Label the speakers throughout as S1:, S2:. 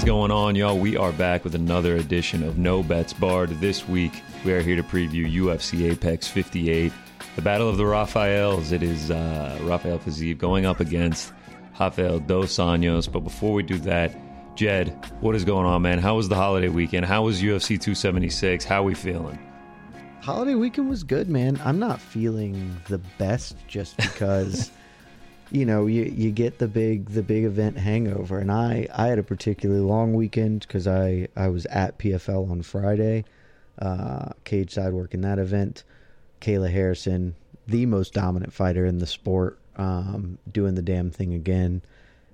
S1: Is going on, y'all? We are back with another edition of No Bets Barred. This week, we are here to preview UFC Apex 58, the Battle of the Rafaels. It is uh, Rafael Fiziev going up against Rafael Dos Anjos. But before we do that, Jed, what is going on, man? How was the holiday weekend? How was UFC 276? How are we feeling?
S2: Holiday weekend was good, man. I'm not feeling the best just because you know you you get the big the big event hangover. And I I had a particularly long weekend cuz I I was at PFL on Friday. Uh cage side work in that event. Kayla Harrison the most dominant fighter in the sport um doing the damn thing again.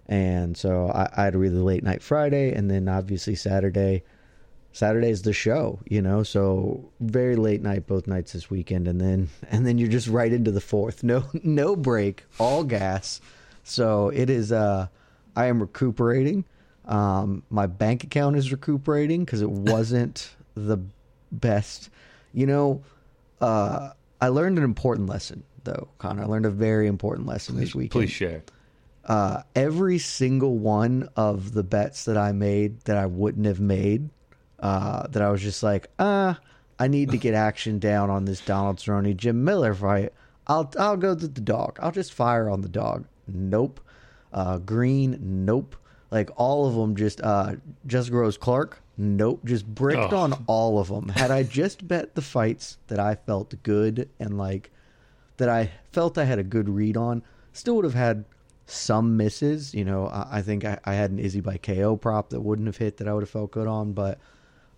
S2: And so I, I had a really late night Friday and then obviously Saturday Saturday's the show, you know, so very late night both nights this weekend and then and then you're just right into the fourth. No no break, all gas. So it is uh I am recuperating. Um my bank account is recuperating cuz it wasn't the best. You know, uh I learned an important lesson though, Connor. I learned a very important lesson
S1: please,
S2: this weekend.
S1: Please share.
S2: Uh every single one of the bets that I made that I wouldn't have made uh, that I was just like, uh, I need to get action down on this Donald Cerrone Jim Miller fight. I'll I'll go to the dog. I'll just fire on the dog. Nope. Uh, Green. Nope. Like all of them, just uh, Jessica Rose Clark. Nope. Just bricked
S1: Oh.
S2: on all of them. Had I just bet the fights that I felt good and like that I felt I had a good read on, still would have had some misses. You know, I, I think I, I had an Izzy by KO prop that wouldn't have hit that I would have felt good on, but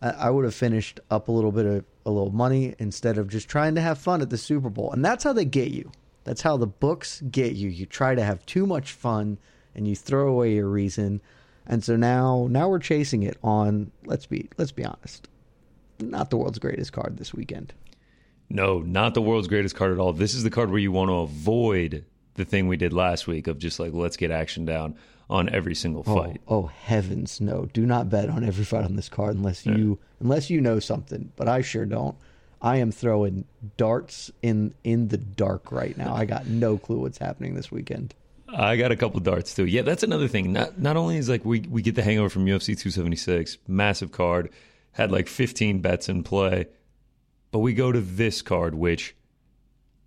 S2: I, would have finished up a little bit of a little money instead of just trying to have fun at the Super Bowl. And that's how they get you. That's how the books get you. You try to have too much fun and you throw away your reason. And so now now we're chasing it on let's be let's be honest. Not the world's greatest card this weekend.
S1: No, not the world's greatest card at all. This is the card where you want to avoid the thing we did last week of just like let's get action down on every single
S2: Oh,
S1: fight.
S2: oh heavens, no! Do not bet on every fight on this card unless you unless you know something. But I sure don't. I am throwing darts in in the dark right now. I got no clue what's happening this weekend.
S1: I got a couple darts too. Yeah, that's another thing. Not not only is like we we get the hangover from UFC 276, massive card, had like 15 bets in play, but we go to this card which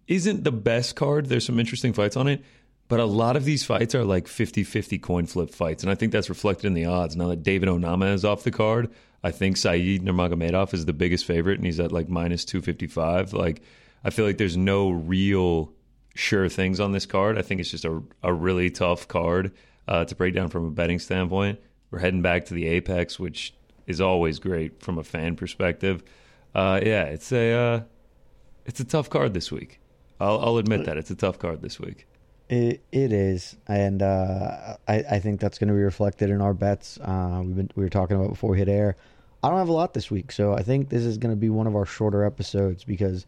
S1: isn't the best card. There's some interesting fights on it, but a lot of these fights are like 50-50 coin flip fights, and I think that's reflected in the odds. Now that David Onama is off the card, I think Saeed Nurmagomedov is the biggest favorite, and he's at like minus 255. Like I feel like there's no real sure things on this card. I think it's just a, a really tough card. uh, to break down from a betting standpoint. We're heading back to the Apex, which is always great from a fan perspective. Uh, yeah, it's a uh, it's a tough card this week. I'll, I'll admit that it's a tough card this week.
S2: It it is, and uh, I I think that's going to be reflected in our bets. Uh, we've been we were talking about before we hit air. I don't have a lot this week, so I think this is going to be one of our shorter episodes because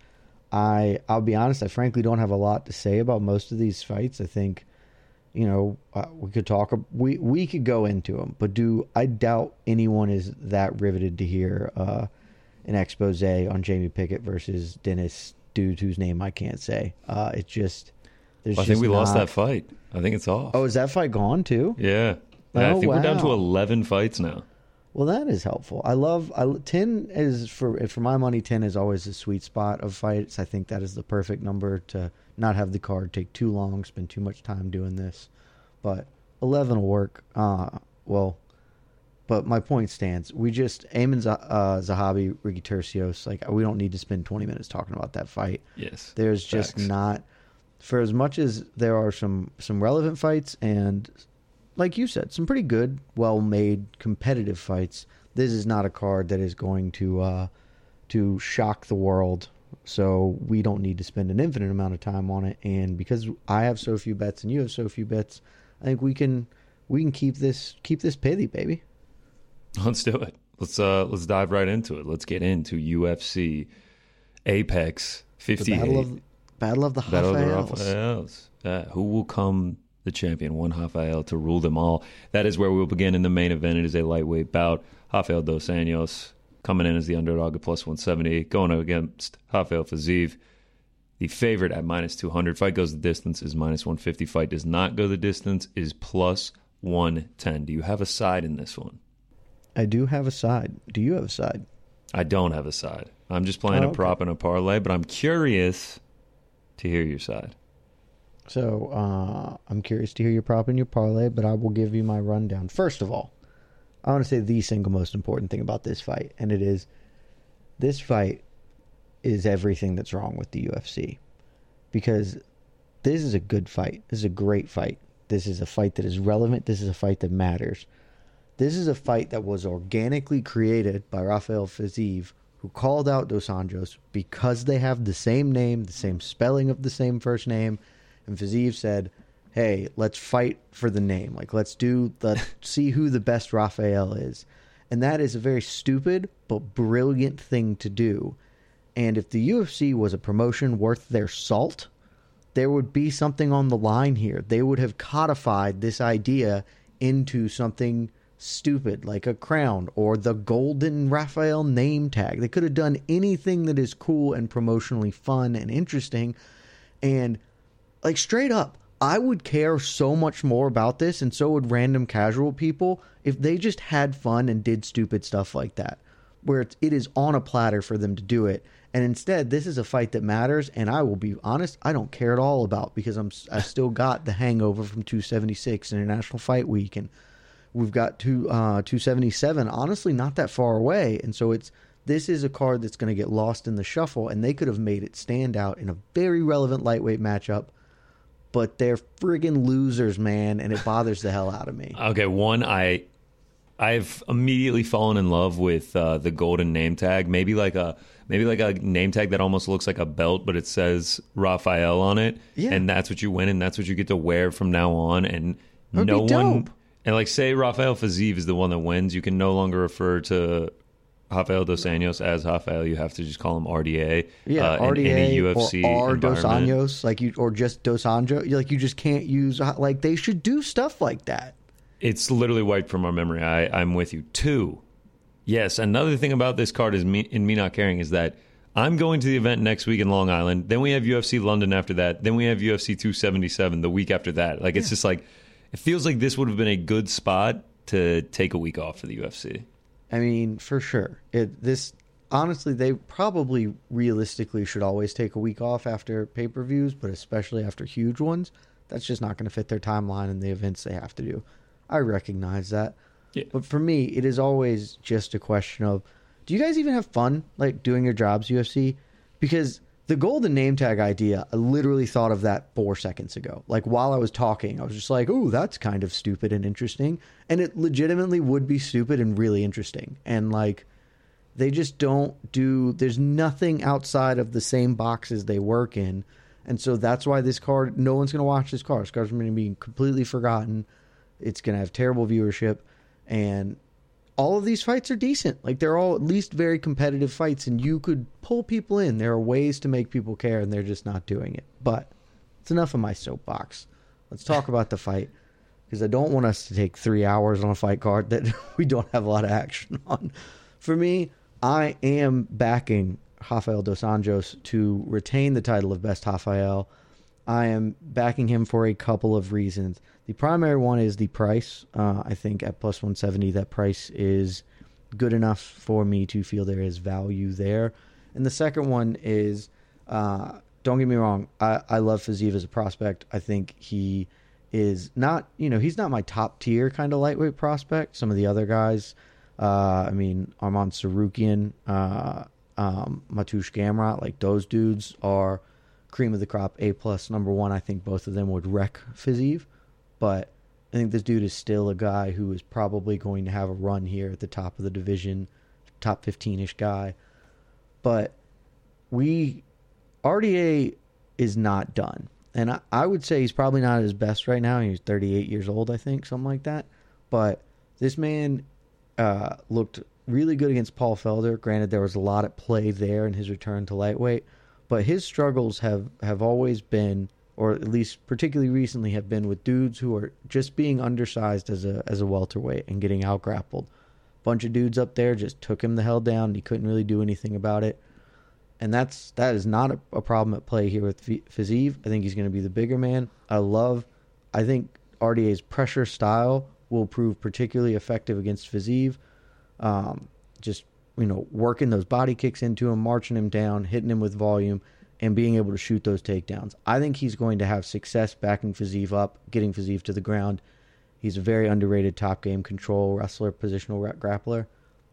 S2: I I'll be honest, I frankly don't have a lot to say about most of these fights. I think you know uh, we could talk we we could go into them, but do I doubt anyone is that riveted to hear uh, an expose on Jamie Pickett versus Dennis dude whose name I can't say. Uh, it's just
S1: well, I think we not... lost that fight. I think it's off.
S2: Oh, is that fight gone too?
S1: Yeah. yeah oh, I think wow. we're down to eleven fights now.
S2: Well, that is helpful. I love I, ten is for for my money. Ten is always a sweet spot of fights. I think that is the perfect number to not have the card take too long, spend too much time doing this. But eleven will work. Uh, well, but my point stands. We just Aiemann uh, Zahabi, Ricky Turcios. Like we don't need to spend twenty minutes talking about that fight.
S1: Yes,
S2: there's just Facts. not. For as much as there are some some relevant fights and like you said, some pretty good, well made, competitive fights. This is not a card that is going to uh, to shock the world. So we don't need to spend an infinite amount of time on it. And because I have so few bets and you have so few bets, I think we can we can keep this keep this pithy, baby.
S1: Let's do it. Let's uh let's dive right into it. Let's get into UFC Apex 58.
S2: The battle of the Battle Rafaels.
S1: Of the Rafaels. Uh, who will come the champion, one Rafael to rule them all. That is where we'll begin in the main event. It is a lightweight bout. Rafael dos Anjos coming in as the underdog at plus 170, going against Rafael Fiziev, the favorite at minus 200. Fight goes the distance is minus 150. Fight does not go the distance is plus 110. Do you have a side in this one?
S2: I do have a side. Do you have a side?
S1: I don't have a side. I'm just playing oh, okay. a prop and a parlay, but I'm curious to hear your side.
S2: So uh, I'm curious to hear your prop and your parlay, but I will give you my rundown. First of all, I want to say the single most important thing about this fight, and it is this fight is everything that's wrong with the UFC. Because this is a good fight. This is a great fight. This is a fight that is relevant. This is a fight that matters. This is a fight that was organically created by Rafael Fiziev, who called out Dos Anjos because they have the same name, the same spelling of the same first name, and Fiziev said, "Hey, let's fight for the name. Like, let's do the see who the best Raphael is." And that is a very stupid but brilliant thing to do. And if the UFC was a promotion worth their salt, there would be something on the line here. They would have codified this idea into something stupid like a crown or the golden Raphael name tag. They could have done anything that is cool and promotionally fun and interesting. And like straight up, I would care so much more about this, and so would random casual people if they just had fun and did stupid stuff like that, where it's, it is on a platter for them to do it. And instead, this is a fight that matters, and I will be honest, I don't care at all about because I'm I still got the hangover from 276 International Fight Week, and we've got two uh, 277. Honestly, not that far away, and so it's this is a card that's going to get lost in the shuffle, and they could have made it stand out in a very relevant lightweight matchup but they're friggin' losers, man, and it bothers the hell out of me.
S1: Okay, one, I I've immediately fallen in love with uh, the golden name tag. Maybe like a maybe like a name tag that almost looks like a belt, but it says Rafael on it, yeah. and that's what you win, and that's what you get to wear from now on. And
S2: That'd
S1: no
S2: one,
S1: and like say Rafael Fiziev is the one that wins, you can no longer refer to Rafael dos Anjos as Rafael. You have to just call him RDA.
S2: Yeah, uh, RDA in any UFC or R dos Anjos, like you, or just dos Anjos. Like you just can't use like they should do stuff like that.
S1: It's literally wiped from our memory. I, I'm with you. Two, yes. Another thing about this card is me in me not caring is that I'm going to the event next week in Long Island. Then we have UFC London after that. Then we have UFC 277 the week after that. Like it's yeah. just like it feels like this would have been a good spot to take a week off for the UFC.
S2: I mean, for sure. It this honestly, they probably realistically should always take a week off after pay per views, but especially after huge ones. That's just not going to fit their timeline and the events they have to do. I recognize that. Yeah. But for me, it is always just a question of do you guys even have fun like doing your jobs, UFC? Because the golden name tag idea, I literally thought of that four seconds ago. Like while I was talking, I was just like, "Ooh, that's kind of stupid and interesting," and it legitimately would be stupid and really interesting. And like, they just don't do. There's nothing outside of the same boxes they work in, and so that's why this card. No one's gonna watch this card. This card's going to be completely forgotten. It's going to have terrible viewership, and all of these fights are decent. Like they're all at least very competitive fights, and you could pull people in. There are ways to make people care, and they're just not doing it. But it's enough of my soapbox. Let's talk about the fight because I don't want us to take three hours on a fight card that we don't have a lot of action on. For me, I am backing Rafael dos Anjos to retain the title of best Rafael. I am backing him for a couple of reasons. The primary one is the price. Uh, I think at plus 170, that price is good enough for me to feel there is value there. And the second one is, uh, don't get me wrong, I, I love Fiziev as a prospect. I think he is not, you know, he's not my top tier kind of lightweight prospect. Some of the other guys, uh, I mean, Arman Tsarukyan, uh, um, Mateusz Gamrot, like those dudes are cream of the crop, A plus, number one. I think both of them would wreck Fiziev but I think this dude is still a guy who is probably going to have a run here at the top of the division, top 15 ish guy. But we, RDA is not done. And I, I, would say he's probably not at his best right now. He's 38 years old, I think, something like that. But this man uh, looked really good against Paul Felder. Granted, there was a lot at play there in his return to lightweight. But his struggles have, have always been or at least particularly recently have been with dudes who are just being undersized as a as a welterweight and getting out grappled. Bunch of dudes up there just took him the hell down. And he couldn't really do anything about it, and that's that is not a, a problem at play here with Fiziev. I think he's going to be the bigger man. I love. I think RDA's pressure style will prove particularly effective against Fiziev. Um, just you know, working those body kicks into him, marching him down, hitting him with volume, and being able to shoot those takedowns. I think he's going to have success backing Fiziev up, getting Fiziev to the ground. He's a very underrated top game control wrestler, positional grappler,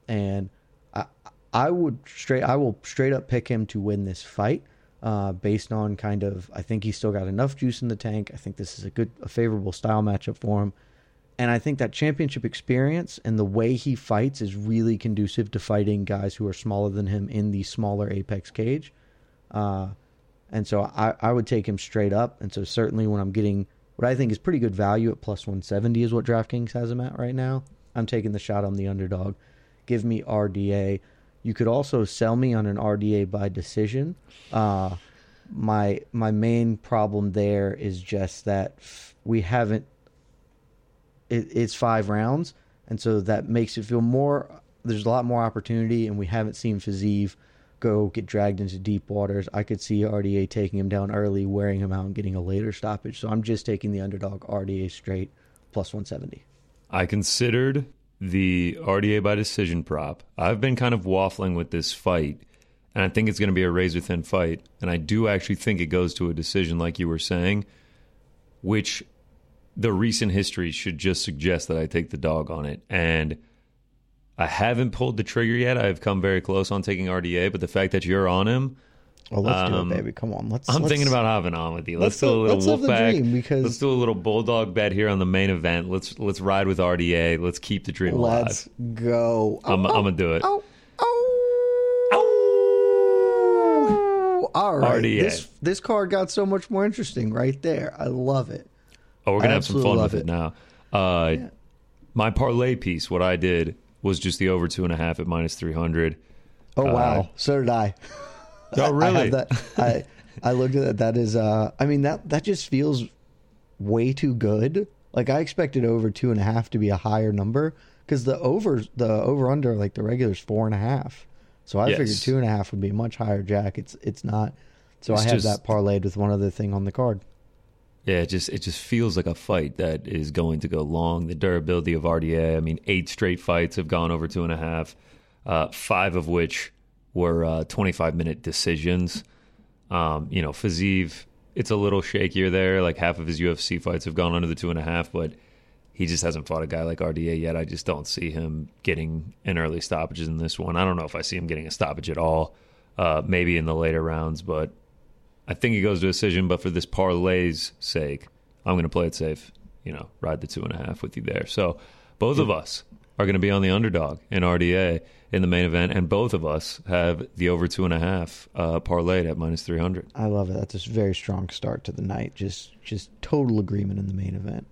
S2: and I, I would straight I will straight up pick him to win this fight. Uh, based on kind of, I think he's still got enough juice in the tank. I think this is a good, a favorable style matchup for him. And I think that championship experience and the way he fights is really conducive to fighting guys who are smaller than him in the smaller apex cage. Uh, and so I, I would take him straight up. And so certainly when I'm getting what I think is pretty good value at plus 170 is what DraftKings has him at right now. I'm taking the shot on the underdog. Give me RDA. You could also sell me on an RDA by decision. Uh, my my main problem there is just that we haven't. It, it's five rounds, and so that makes it feel more. There's a lot more opportunity, and we haven't seen Fiziev go get dragged into deep waters. I could see RDA taking him down early, wearing him out, and getting a later stoppage. So I'm just taking the underdog RDA straight plus 170.
S1: I considered the RDA by decision prop. I've been kind of waffling with this fight, and I think it's going to be a razor thin fight. And I do actually think it goes to a decision, like you were saying, which the recent history should just suggest that I take the dog on it. And I haven't pulled the trigger yet. I've come very close on taking RDA, but the fact that you're on him.
S2: Oh, let's um, do it, um, baby. Come on. Let's.
S1: I'm
S2: let's,
S1: thinking about having on with you. Let's, let's do a little wolf back. Because let's do a little bulldog bet here on the main event. Let's let's ride with RDA. Let's keep the dream alive. Let's
S2: go.
S1: I'm, oh, I'm gonna do it.
S2: Oh, oh, oh. All right. RDA. This this card got so much more interesting right there. I love it.
S1: Oh, we're gonna I have some fun with it, it now. Uh, yeah. My parlay piece, what I did was just the over two and a half at minus 300.
S2: Oh, wow. Uh, so did I.
S1: Oh, really?
S2: I, that, I, I looked at that. That is, uh, I mean, that, that just feels way too good. Like, I expected over two and a half to be a higher number because the over, the over under, like the regular is four and a half. So I yes. figured two and a half would be a much higher jack. It's, it's not. So it's I have just, that parlayed with one other thing on the card.
S1: Yeah, it just it just feels like a fight that is going to go long. The durability of RDA. I mean, eight straight fights have gone over two and a half, uh, five of which were uh, 25 minute decisions. Um, you know, Fiziev, it's a little shakier there. Like half of his UFC fights have gone under the two and a half, but he just hasn't fought a guy like RDA yet. I just don't see him getting an early stoppage in this one. I don't know if I see him getting a stoppage at all. Uh, maybe in the later rounds, but I think he goes to a decision, but for this parlay's sake, I'm going to play it safe. You know, ride the two and a half with you there. So both of us are going to be on the underdog in RDA in the main event, and both of us have the over two and a half uh, parlayed at minus three hundred.
S2: I love it. That's a very strong start to the night. Just just total agreement in the main event.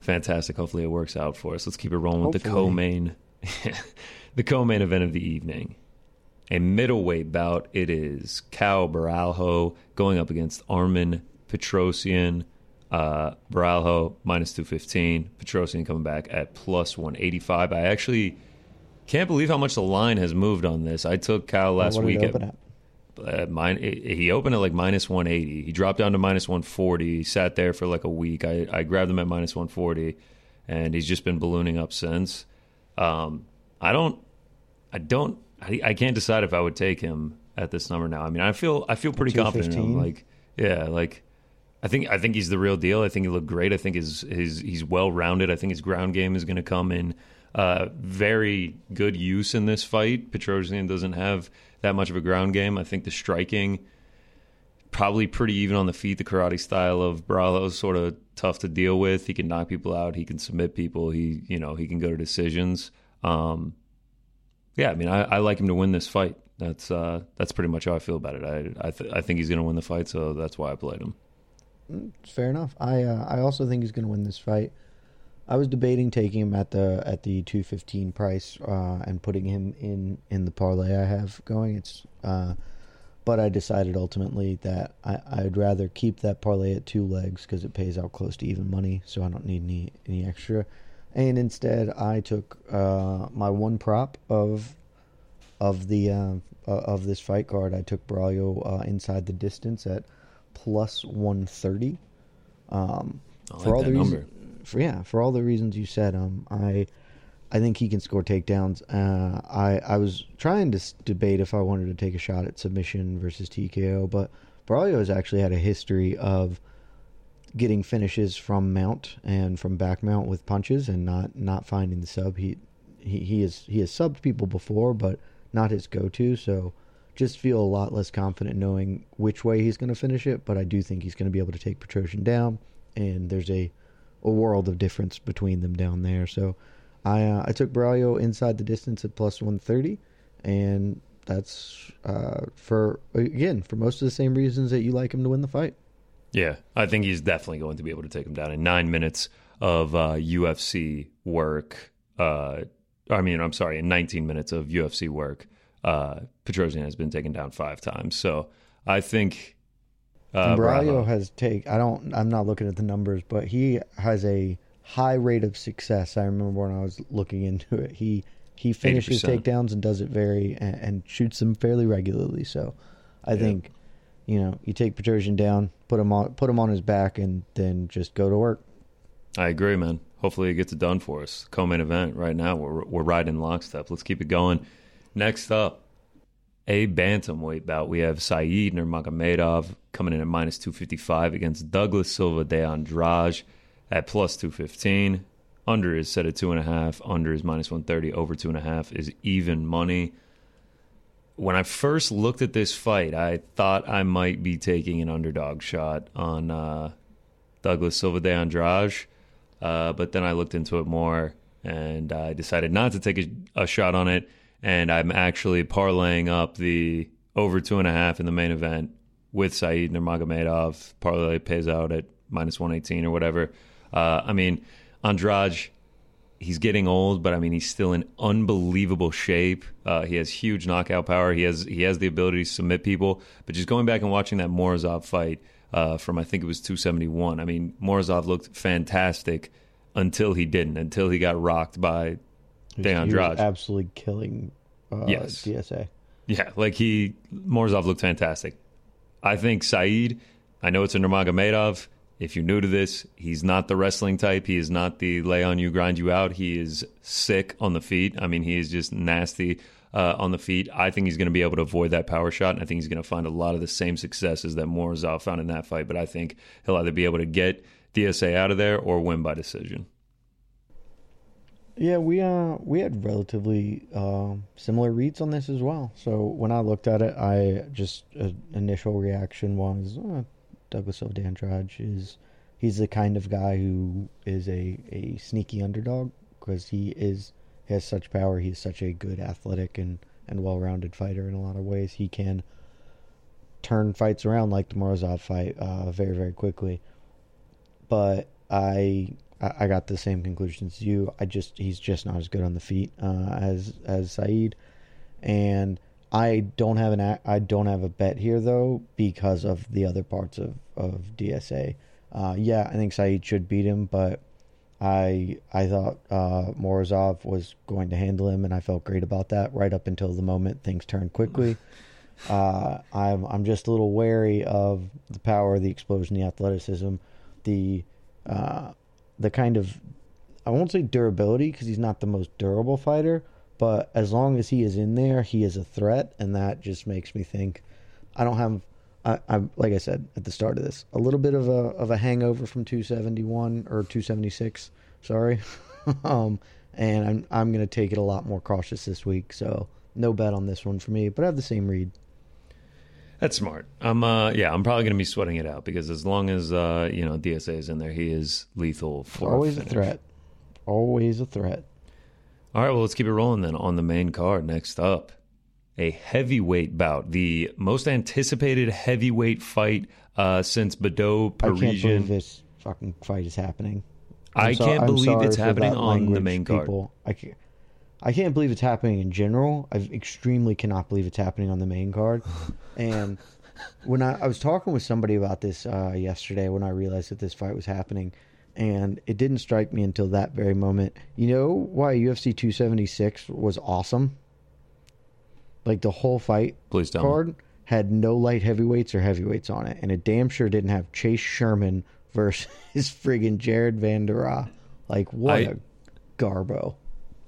S1: Fantastic. Hopefully, it works out for us. Let's keep it rolling with the co-main, the co-main event of the evening. A middleweight bout. It is Caio Borralho going up against Armen Petrosyan. Uh, Borralho minus two fifteen. Petrosyan coming back at plus one eighty five. I actually can't believe how much the line has moved on this. I took Caio last week
S2: it
S1: at
S2: at?
S1: uh, mine, he opened at like minus 180. He dropped down to minus 140. Sat there for like a week. I, I grabbed him at minus 140, and he's just been ballooning up since. Um, I don't, I don't, I, I can't decide if I would take him at this number now. I mean, I feel, I feel pretty confident. in him. Like, yeah, like. I think I think he's the real deal. I think he looked great. I think his his he's well rounded. I think his ground game is going to come in uh, very good use in this fight. Petrosian doesn't have that much of a ground game. I think the striking probably pretty even on the feet. The karate style of Bravo is sort of tough to deal with. He can knock people out. He can submit people. He you know he can go to decisions. Um, yeah, I mean I, I like him to win this fight. That's uh, that's pretty much how I feel about it. I I, th- I think he's going to win the fight, so that's why I played him.
S2: Fair enough. I uh, I also think he's going to win this fight. I was debating taking him at the at the two fifteen price uh, and putting him in in the parlay I have going. It's uh, but I decided ultimately that I I'd rather keep that parlay at two legs because it pays out close to even money, so I don't need any any extra. And instead, I took uh, my one prop of of the uh, of this fight card. I took Braulio uh, inside the distance at plus one thirty. Um,
S1: I
S2: for all the
S1: number.
S2: reasons, for, yeah, for all the reasons you said, um, I, I think he can score takedowns. Uh, I I was trying to s- debate if I wanted to take a shot at submission versus TKO, but Braulio has actually had a history of getting finishes from mount and from back mount with punches and not not finding the sub. He he he has he has subbed people before, but not his go to. So just feel a lot less confident knowing which way he's going to finish it. But I do think he's going to be able to take Petrosyan down, and there's a a world of difference between them down there. So I uh, I took Braulio inside the distance at plus one thirty, and that's uh, for again for most of the same reasons that you like him to win the fight.
S1: Yeah, I think he's definitely going to be able to take him down in nine minutes of uh, UFC work. Uh, I mean, I'm sorry, in 19 minutes of UFC work, uh, Petrosyan has been taken down five times. So I think uh,
S2: Braulio has take. I don't. I'm not looking at the numbers, but he has a high rate of success. I remember when I was looking into it. He he finishes
S1: 80%.
S2: takedowns and does it very and, and shoots them fairly regularly. So I think you know you take Petrosyan down, put him on put him on his back, and then just go to work.
S1: I agree, man. Hopefully, it gets it done for us. Co-main event right now. We're we're riding lockstep. Let's keep it going. Next up, a bantamweight bout. We have Saeed Nurmagomedov coming in at minus two fifty five against Douglas Silva de Andrade at plus two fifteen. Under is set at two and a half. Under is minus one thirty. Over two and a half is even money. When I first looked at this fight, I thought I might be taking an underdog shot on uh, Douglas Silva de Andrade. Uh, but then I looked into it more and I decided not to take a, a shot on it. And I'm actually parlaying up the over two and a half in the main event with Saeed Nurmagomedov. Parlay pays out at minus 118 or whatever. Uh, I mean, Andrade, he's getting old, but I mean, he's still in unbelievable shape. Uh, he has huge knockout power. He has he has the ability to submit people. But just going back and watching that Morozov fight uh, from I think it was 271. I mean, Morozov looked fantastic until he didn't. Until he got rocked by
S2: He was-
S1: De
S2: he was
S1: Andrade.
S2: absolutely killing. Uh,
S1: Yes.
S2: DSA.
S1: Yeah, like he Morozov looked fantastic. I think Saeed. I know it's a Nurmagomedov. If you're new to this, he's not the wrestling type. He is not the lay on you, grind you out. He is sick on the feet. I mean, he is just nasty uh, on the feet. I think he's going to be able to avoid that power shot, and I think he's going to find a lot of the same successes that Morozov found in that fight. But I think he'll either be able to get DSA out of there or win by decision.
S2: Yeah, we uh we had relatively uh, similar reads on this as well. So when I looked at it, I just uh, initial reaction was uh, Douglas Andrade is he's the kind of guy who is a, a sneaky underdog because he is he has such power. He's such a good athletic and, and well rounded fighter in a lot of ways. He can turn fights around like the Morozov fight uh, very very quickly. But I I got the same conclusions as you. I just he's just not as good on the feet uh, as as Saeed, and I don't have an I don't have a bet here though because of the other parts of of DSA. Uh, yeah, I think Saeed should beat him, but I I thought uh, Morozov was going to handle him, and I felt great about that right up until the moment things turned quickly. Uh, I'm I'm just a little wary of the power, the explosion, the athleticism, the uh, the kind of I won't say durability because he's not the most durable fighter, but as long as he is in there, he is a threat, and that just makes me think. I don't have I, I like I said at the start of this, a little bit of a of a hangover from 271 or 276. Sorry, um, and I'm I'm gonna take it a lot more cautious this week. So no bet on this one for me, but I have the same read.
S1: That's smart. I'm uh yeah, I'm probably gonna be sweating it out because as long as uh you know DSA is in there, he is lethal for
S2: always
S1: a,
S2: a threat. Always a threat.
S1: All right, well let's keep it rolling then on the main card. Next up, a heavyweight bout, the most anticipated heavyweight fight uh, since Baudot Parisian.
S2: I can't believe this fucking fight is happening.
S1: I'm I can not believe it's happening on the main card.
S2: People. I can't. I can't believe it's happening in general. I extremely cannot believe it's happening on the main card. and when I, I, was talking with somebody about this uh, yesterday, when I realized that this fight was happening, and it didn't strike me until that very moment. You know why UFC 276 was awesome? Like the whole fight
S1: Please tell
S2: card
S1: me.
S2: had no light heavyweights or heavyweights on it, and it damn sure didn't have Chase Sherman versus friggin' Jared Vanderaa. Like what I, a garbo.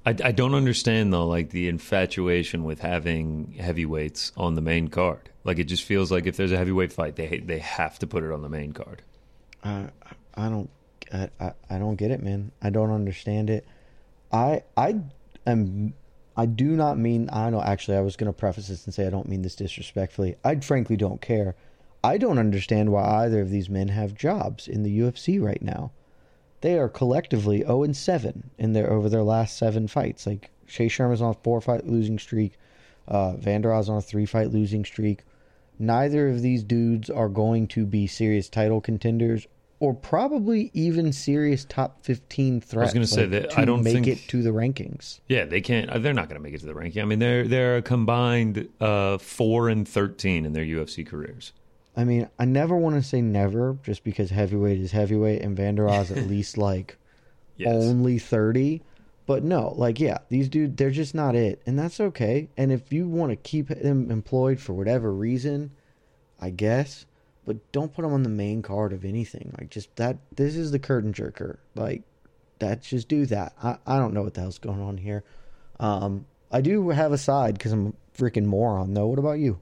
S1: I, I don't understand though, like the infatuation with having heavyweights on the main card. Like it just feels like if there's a heavyweight fight, they they have to put it on the main card.
S2: Uh, I don't, I, I, don't get it, man. I don't understand it. I I am I do not mean, I know actually, I was going to preface this and say I don't mean this disrespectfully. I frankly don't care. I don't understand why either of these men have jobs in the UFC right now. They are collectively 0 and 7 in their over their last seven fights. Like Chase Sherman's on a four fight losing streak. Uh, Vanderaa's on a three fight losing streak. Neither of these dudes are going to be serious title contenders or probably even serious top 15 threats. I
S1: was going to say that I don't
S2: make
S1: think,
S2: it to the rankings.
S1: Yeah, they can't. Uh, they're not going to make it to the ranking. I mean, they're they're a combined uh, four and 13 in their UFC careers.
S2: I mean, I never want to say never, just because heavyweight is heavyweight, and Vanderaa's at least like yes. only 30. But no, like yeah, these dudes they're just not it, and that's okay. And if you want to keep them employed for whatever reason, I guess but don't put them on the main card of anything. Like just that. This is the curtain jerker. Like that. Just do that. I I don't know what the hell's going on here. Um, I do have a side because I'm a freaking moron. Though. What about you?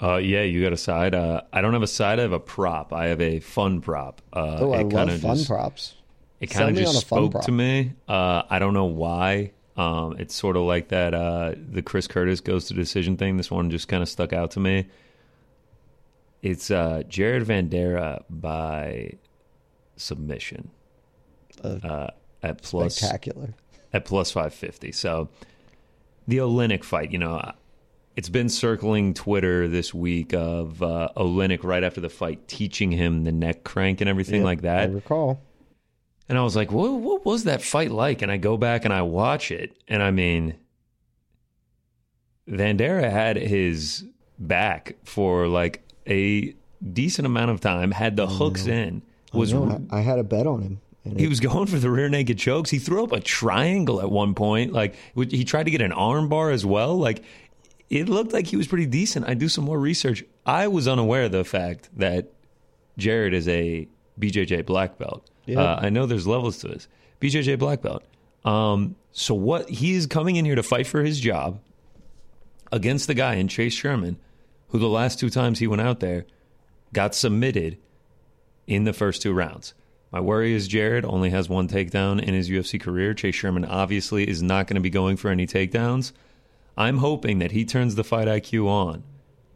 S1: Uh, yeah, you got a side. Uh, I don't have a side. I have a prop. I have a fun prop. Uh,
S2: oh, I love fun just, props.
S1: It kind of just spoke to me. Uh, I don't know why. Um, it's sort of like that. Uh, the Chris Curtis goes to decision thing. This one just kind of stuck out to me. It's uh, Jared Vanderaa by submission uh, at plus
S2: spectacular
S1: at plus five fifty. So the Oleinik fight, you know, it's been circling Twitter this week of uh, Oleinik right after the fight teaching him the neck crank and everything yep, like that. I
S2: recall.
S1: And I was like, what, what was that fight like? And I go back and I watch it, and I mean, Vanderaa had his back for like a decent amount of time, had the hooks in. Was
S2: I, I, had a bet on him.
S1: He it, was going for the rear naked chokes. He threw up a triangle at one point. Like he tried to get an arm bar as well. Like it looked like he was pretty decent. I do some more research. I was unaware of the fact that Jared is a BJJ black belt. Yeah. Uh, I know there's levels to this. BJJ black belt. Um, so what he's coming in here to fight for his job against the guy in Chase Sherman who the last two times he went out there got submitted in the first two rounds. My worry is Jared only has one takedown in his UFC career. Chase Sherman obviously is not going to be going for any takedowns. I'm hoping that he turns the fight IQ on,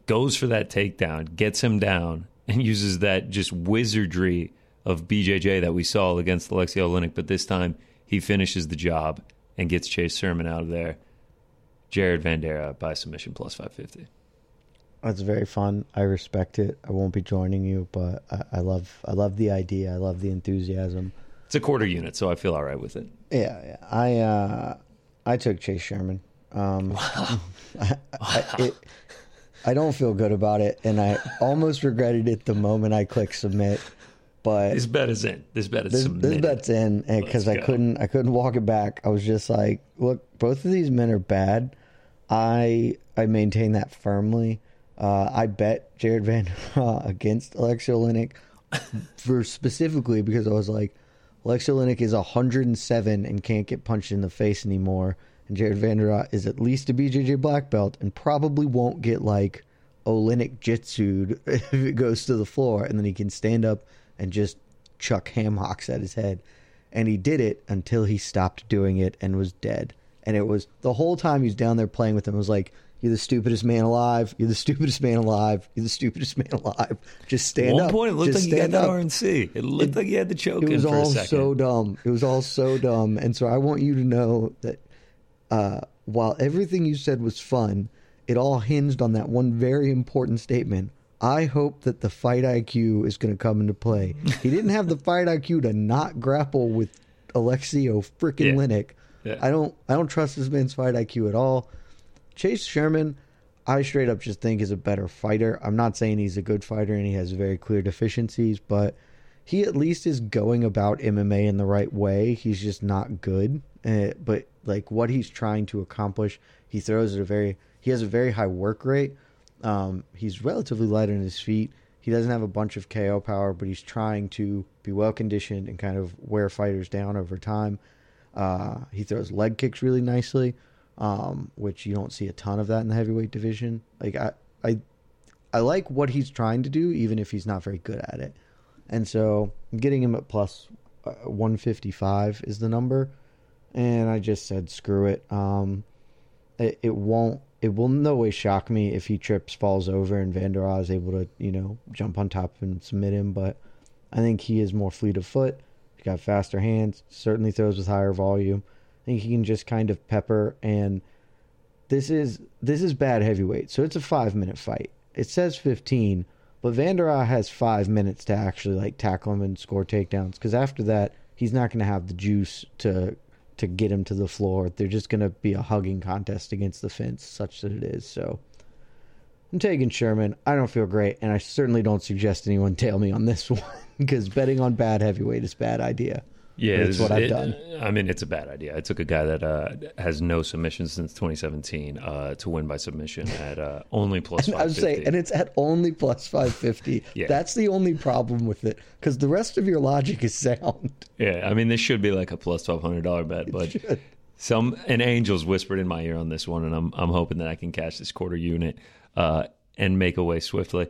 S1: goes for that takedown, gets him down, and uses that just wizardry of BJJ that we saw against Alexei Oleinik, but this time he finishes the job and gets Chase Sherman out of there. Jared Vanderaa by submission plus 550.
S2: That's very fun. I respect it. I won't be joining you, but I, I love I love the idea. I love the enthusiasm.
S1: It's a quarter unit, so I feel all right with it.
S2: Yeah, yeah. I uh, I took Chase Sherman. Um,
S1: Wow.
S2: I, I, it, I don't feel good about it, and I almost regretted it the moment I clicked submit. But
S1: This bet is in. This bet is
S2: this, this
S1: submitted.
S2: bet's in because I couldn't I couldn't walk it back. I was just like, look, both of these men are bad. I I maintain that firmly. Uh, I bet Jared Van against Alexei Oleinik for specifically because I was like, Alexei Oleinik is 107 and can't get punched in the face anymore, and Jared Vanderaa is at least a BJJ black belt and probably won't get like Oleinik jitsued if it goes to the floor, and then he can stand up and just chuck ham hocks at his head. And he did it until he stopped doing it and was dead. And it was the whole time he's down there playing with him. It was like, "You're the stupidest man alive. You're the stupidest man alive. You're the stupidest man alive. Just stand
S1: At one
S2: up.
S1: point, it looked
S2: Just
S1: like you got that. RNC. It looked like you had the choke
S2: It
S1: in
S2: was
S1: for a
S2: all so dumb. It was all so dumb. And so I want you to know that uh, while everything you said was fun, it all hinged on that one very important statement. I hope that the fight IQ is going to come into play. He didn't have the fight IQ to not grapple with Alexio freaking
S1: Yeah.
S2: Linick.
S1: Yeah.
S2: I don't. I don't trust this man's fight IQ at all. Chase Sherman, I straight up just think is a better fighter. I'm not saying he's a good fighter and he has very clear deficiencies, but he at least is going about MMA in the right way. He's just not good. Uh, but like what he's trying to accomplish, he throws at a very he has a very high work rate. Um, he's relatively light on his feet. He doesn't have a bunch of KO power, but he's trying to be well conditioned and kind of wear fighters down over time. Uh, he throws leg kicks really nicely, um, which you don't see a ton of that in the heavyweight division. Like I, I, I like what he's trying to do, even if he's not very good at it. And so getting him at uh, 155 is the number. And I just said, screw it. Um, it, it won't, it will no way shock me if he trips, falls over, and Vanderaa is able to, you know, jump on top and submit him. But I think he is more fleet of foot. He's got faster hands, certainly throws with higher volume. He can just kind of pepper and this is this is bad heavyweight. So it's a 5 minute fight. It says 15, but Vanderaa has 5 minutes to actually like tackle him and score takedowns cuz after that he's not going to have the juice to to get him to the floor. They're just going to be a hugging contest against the fence such that it is. So I'm taking Sherman. I don't feel great, and I certainly don't suggest anyone tail me on this one because betting on bad heavyweight is bad idea.
S1: Yeah,
S2: it's what I've
S1: it-
S2: done.
S1: I mean, it's a bad idea. I took a guy that uh, has no submissions since 2017 uh, to win by submission at uh, only plus
S2: I would say, and it's at only plus 550.
S1: Yeah.
S2: That's the only problem with it because the rest of your logic is sound.
S1: Yeah, I mean, this should be like a plus twelve hundred dollar bet, but some an angel's whispered in my ear on this one, and I'm I'm hoping that I can catch this quarter unit uh, and make away swiftly.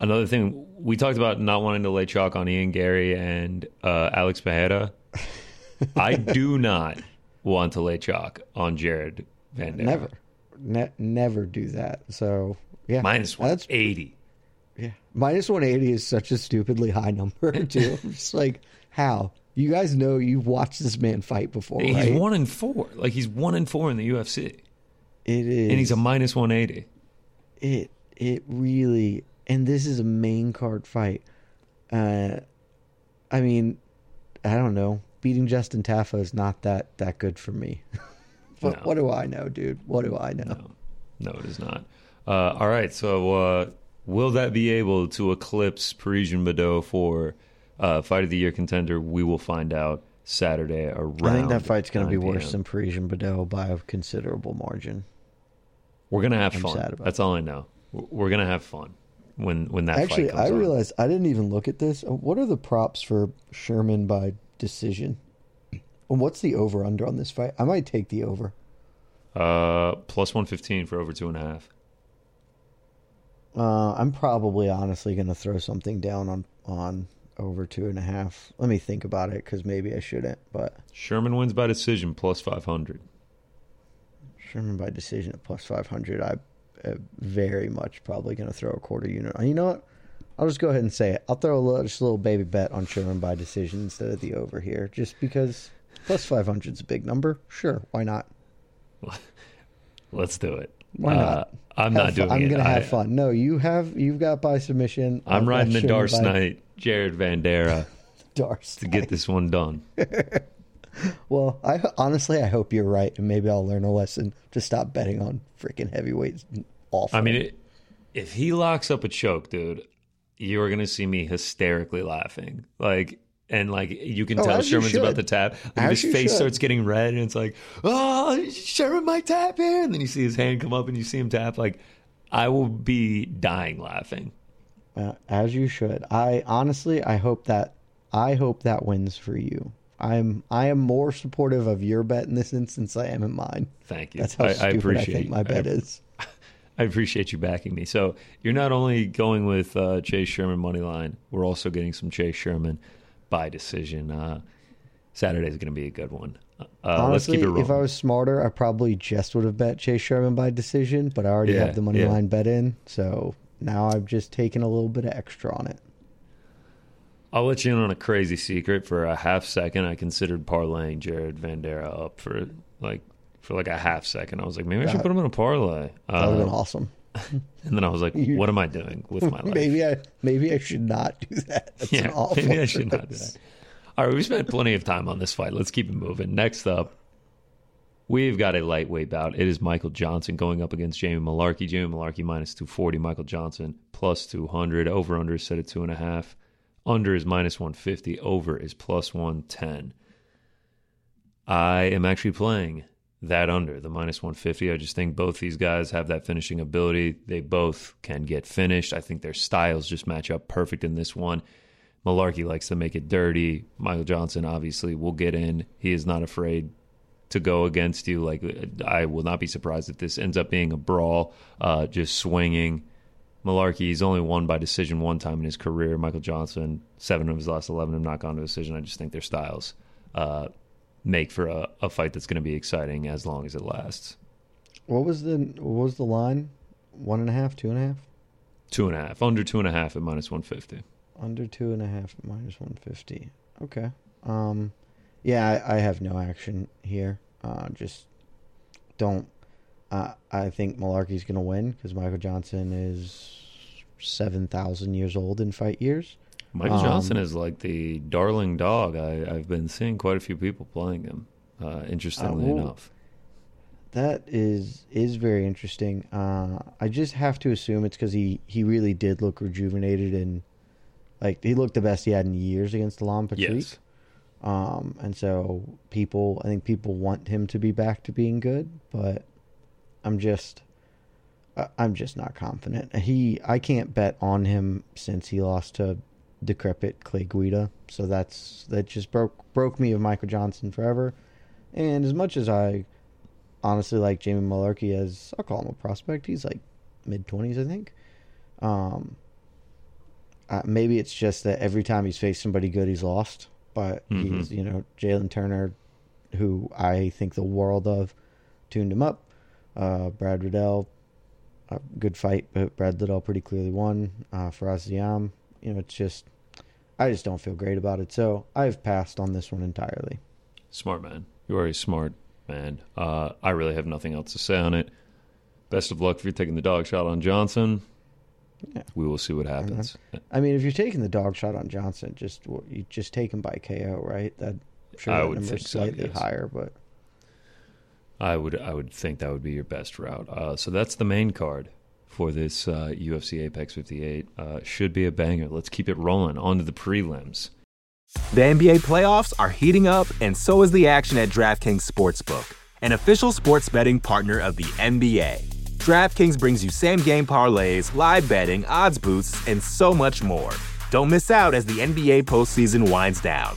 S1: Another thing we talked about not wanting to lay chalk on Ian Garry and uh, Alex Bajeda. I do not want to lay chalk on Jared Van Der.
S2: Never, ne- never do that. So yeah,
S1: minus one eighty.
S2: yeah. Minus 180 is such a stupidly high number too. I'm just like how you guys know you've watched this man fight before,
S1: He's
S2: right?
S1: one and four. Like he's one in four in the UFC,
S2: it is,
S1: and he's a minus one eighty.
S2: it it really and this is a main card fight uh i mean i don't know beating justin tafa is not that that good for me but
S1: No.
S2: what do i know dude what do i know
S1: No, it is not. Uh, all right, so uh, will that be able to eclipse Parisian Baudot for uh, fight of the year contender? We will find out Saturday around.
S2: i think that fight's going to be worse than parisian Baudot by a considerable margin
S1: We're gonna have
S2: I'm
S1: fun. That's all I know. We're gonna have fun when when that
S2: actually
S1: fight comes
S2: i
S1: on.
S2: realized i didn't even look at this Uh, what are the props for sherman by decision and what's the over under on this fight i might take the over
S1: Uh, plus one fifteen for over two and a half.
S2: Uh, I'm probably honestly going to throw something down on on over two and a half. Let me think about it because maybe I shouldn't. But
S1: Sherman wins by decision plus 500.
S2: Sherman by decision at plus 500. I am very much probably going to throw a quarter unit. on. You know what? I'll just go ahead and say it. I'll throw a little, just a little baby bet on Sherman by decision instead of the over here, just because plus 500 is a big number. Sure, why not?
S1: Let's do it.
S2: Why not?
S1: Uh, I'm
S2: Have
S1: not
S2: fun.
S1: doing
S2: I'm
S1: it.
S2: gonna
S1: I-
S2: have fun. No, you have. You've got by submission.
S1: I'm
S2: I've
S1: riding the Darce Knight, Jared Vanderaa,
S2: Darce
S1: to get this one done.
S2: Well, I honestly I hope you're right, and maybe I'll learn a lesson to stop betting on freaking heavyweights. Awful.
S1: I mean, it, if he locks up a choke, dude, you are gonna see me hysterically laughing. Like, and like you can
S2: Oh,
S1: tell Sherman's about to tap. Like, his face
S2: should.
S1: starts getting red, and it's like, oh, Sherman might tap here, and then you see his hand come up, and you see him tap. Like, I will be dying laughing.
S2: Uh, as you should. I honestly, I hope that I hope that wins for you. I'm I am more supportive of your bet in this instance than I am in mine.
S1: Thank you.
S2: That's how
S1: I,
S2: stupid
S1: I
S2: I, think my bet
S1: I,
S2: is.
S1: I appreciate you backing me. So you're not only going with uh, Chase Sherman money line, we're also getting some Chase Sherman by decision. Uh, Saturday's going to be a good one. Uh, let's
S2: Honestly,
S1: keep it
S2: if I was smarter, I probably just would have bet Chase Sherman by decision, but I already
S1: Yeah,
S2: have the money
S1: yeah.
S2: line bet in, so now I've just taken a little bit of extra on it.
S1: I'll let you in on a crazy secret. For a half second, I considered parlaying Jared Vanderaa up for like for like a half second. I was like, maybe I should put him in a parlay.
S2: That would have been
S1: Uh,
S2: awesome.
S1: and then I was like, what am I doing with my life?
S2: Maybe I maybe I should not do that. That's
S1: yeah,
S2: awful
S1: maybe I should not do that. All right, we spent plenty of time on this fight. Let's keep it moving. Next up, we've got a lightweight bout. It is Michael Johnson going up against Jamie Mullarkey. Jamie Mullarkey minus 240. Michael Johnson plus 200. Over under is set at two and a half. Under is minus 150. Over is plus 110. I am actually playing that under the minus 150. I just think both these guys have that finishing ability. They both can get finished. I think their styles just match up perfect in this one. Mullarkey likes to make it dirty. Michael Johnson obviously will get in. He is not afraid to go against you. Like I will not be surprised if this ends up being a brawl, uh, just swinging. Mullarkey, he's only won by decision one time in his career. Michael Johnson, seven of his last eleven have not gone to decision. I just think their styles uh, make for a, a fight that's going to be exciting as long as it lasts.
S2: What was the what was the line? One and a half, two and a half?
S1: Two and a half, under two and a half at minus one fifty.
S2: Under two and a half minus one fifty. Okay. Um yeah, I, I have no action here. Uh just don't uh, I think Mullarkey's gonna win because Michael Johnson is seven thousand years old in fight years.
S1: Michael
S2: Um,
S1: Johnson is like the darling dog. I, I've been seeing quite a few people playing him. Uh, interestingly
S2: well,
S1: enough,
S2: That is is very interesting. Uh, I just have to assume it's because he he really did look rejuvenated and like he looked the best he had in years against Alan Patrick.
S1: yes.
S2: Um, and so people, I think people want him to be back to being good, but I'm just, I'm just not confident. He, I can't bet on him since he lost to decrepit Clay Guida. So that's that just broke broke me of Michael Johnson forever. And as much as I honestly like Jamie Mullarkey as I'll call him a prospect, he's like mid twenties, I think. Um, uh, maybe it's just that every time he's faced somebody good, he's lost. But
S1: Mhm.
S2: he's, you know, Jalen Turner, who I think the world of, tuned him up. Uh, Brad Riddell, a good fight, but Brad Riddell pretty clearly won. Uh, Fares Ziam, you know, it's just, I just don't feel great about it. So I've passed on this one entirely.
S1: Smart man. You are a smart man. Uh, I really have nothing else to say on it. Best of luck if you're taking the dog shot on Johnson.
S2: Yeah.
S1: We will see what happens.
S2: I mean, if you're taking the dog shot on Johnson, just you just take him by KO, right? That I'm sure
S1: I
S2: that
S1: would think so,
S2: slightly
S1: yes.
S2: higher, but
S1: I would I would think that would be your best route. Uh, so that's the main card for this uh, UFC Apex 58. Uh, should be a banger. Let's keep it rolling. On to the prelims.
S3: The NBA playoffs are heating up, and so is the action at DraftKings Sportsbook, an official sports betting partner of the NBA. DraftKings brings you same game parlays, live betting, odds boosts, and so much more. Don't miss out as the NBA postseason winds down.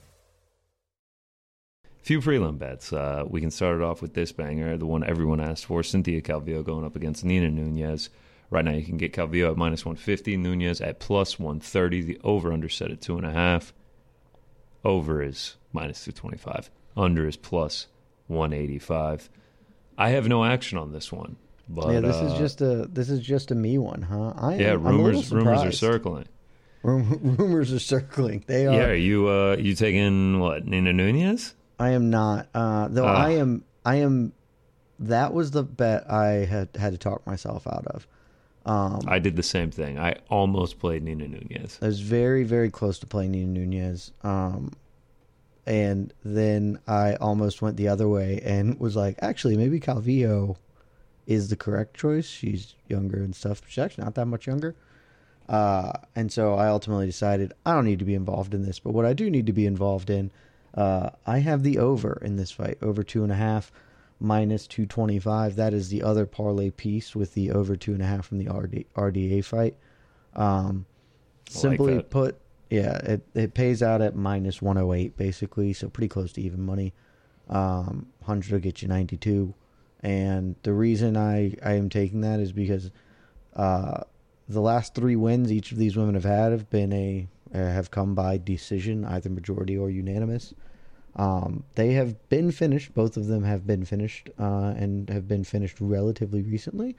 S1: Few prelim bets. Uh, we can start it off with this banger, the one everyone asked for Cynthia Calvillo going up against Nina Nunes. Right now, you can get Calvillo at minus 150, Nunes at plus 130. The over under set at 2.5. Over is minus 225. Under is plus 185. I have no action on this one. But,
S2: yeah, this is
S1: uh,
S2: just a this is just a me one, huh? I
S1: yeah.
S2: am, I'm a little
S1: Rumors rumors are circling.
S2: Rum- rumors are circling. They are.
S1: Yeah, are you uh you taking what Nina Nunes?
S2: I am not. Uh, though
S1: Ah.
S2: I am. I am. That was the bet I had had to talk myself out of. Um,
S1: I did the same thing. I almost played Nina Nunes.
S2: I was very, very close to playing Nina Nunes. Um, and then I almost went the other way and was like, actually, maybe Calvillo is the correct choice. She's younger and stuff. She's actually not that much younger. Uh, and so I ultimately decided I don't need to be involved in this. But what I do need to be involved in, uh, I have the over in this fight, over two and a half, minus 225. That is the other parlay piece with the over two and a half from the RD, RDA fight. Um,
S1: I like
S2: simply put, yeah, it, it pays out at minus 108 basically, so pretty close to even money. Um, 100 will get you 92. And the reason I, I am taking that is because uh, the last three wins each of these women have had have been a uh, have come by decision, either majority or unanimous. Um, they have been finished. Both of them have been finished uh, and have been finished relatively recently.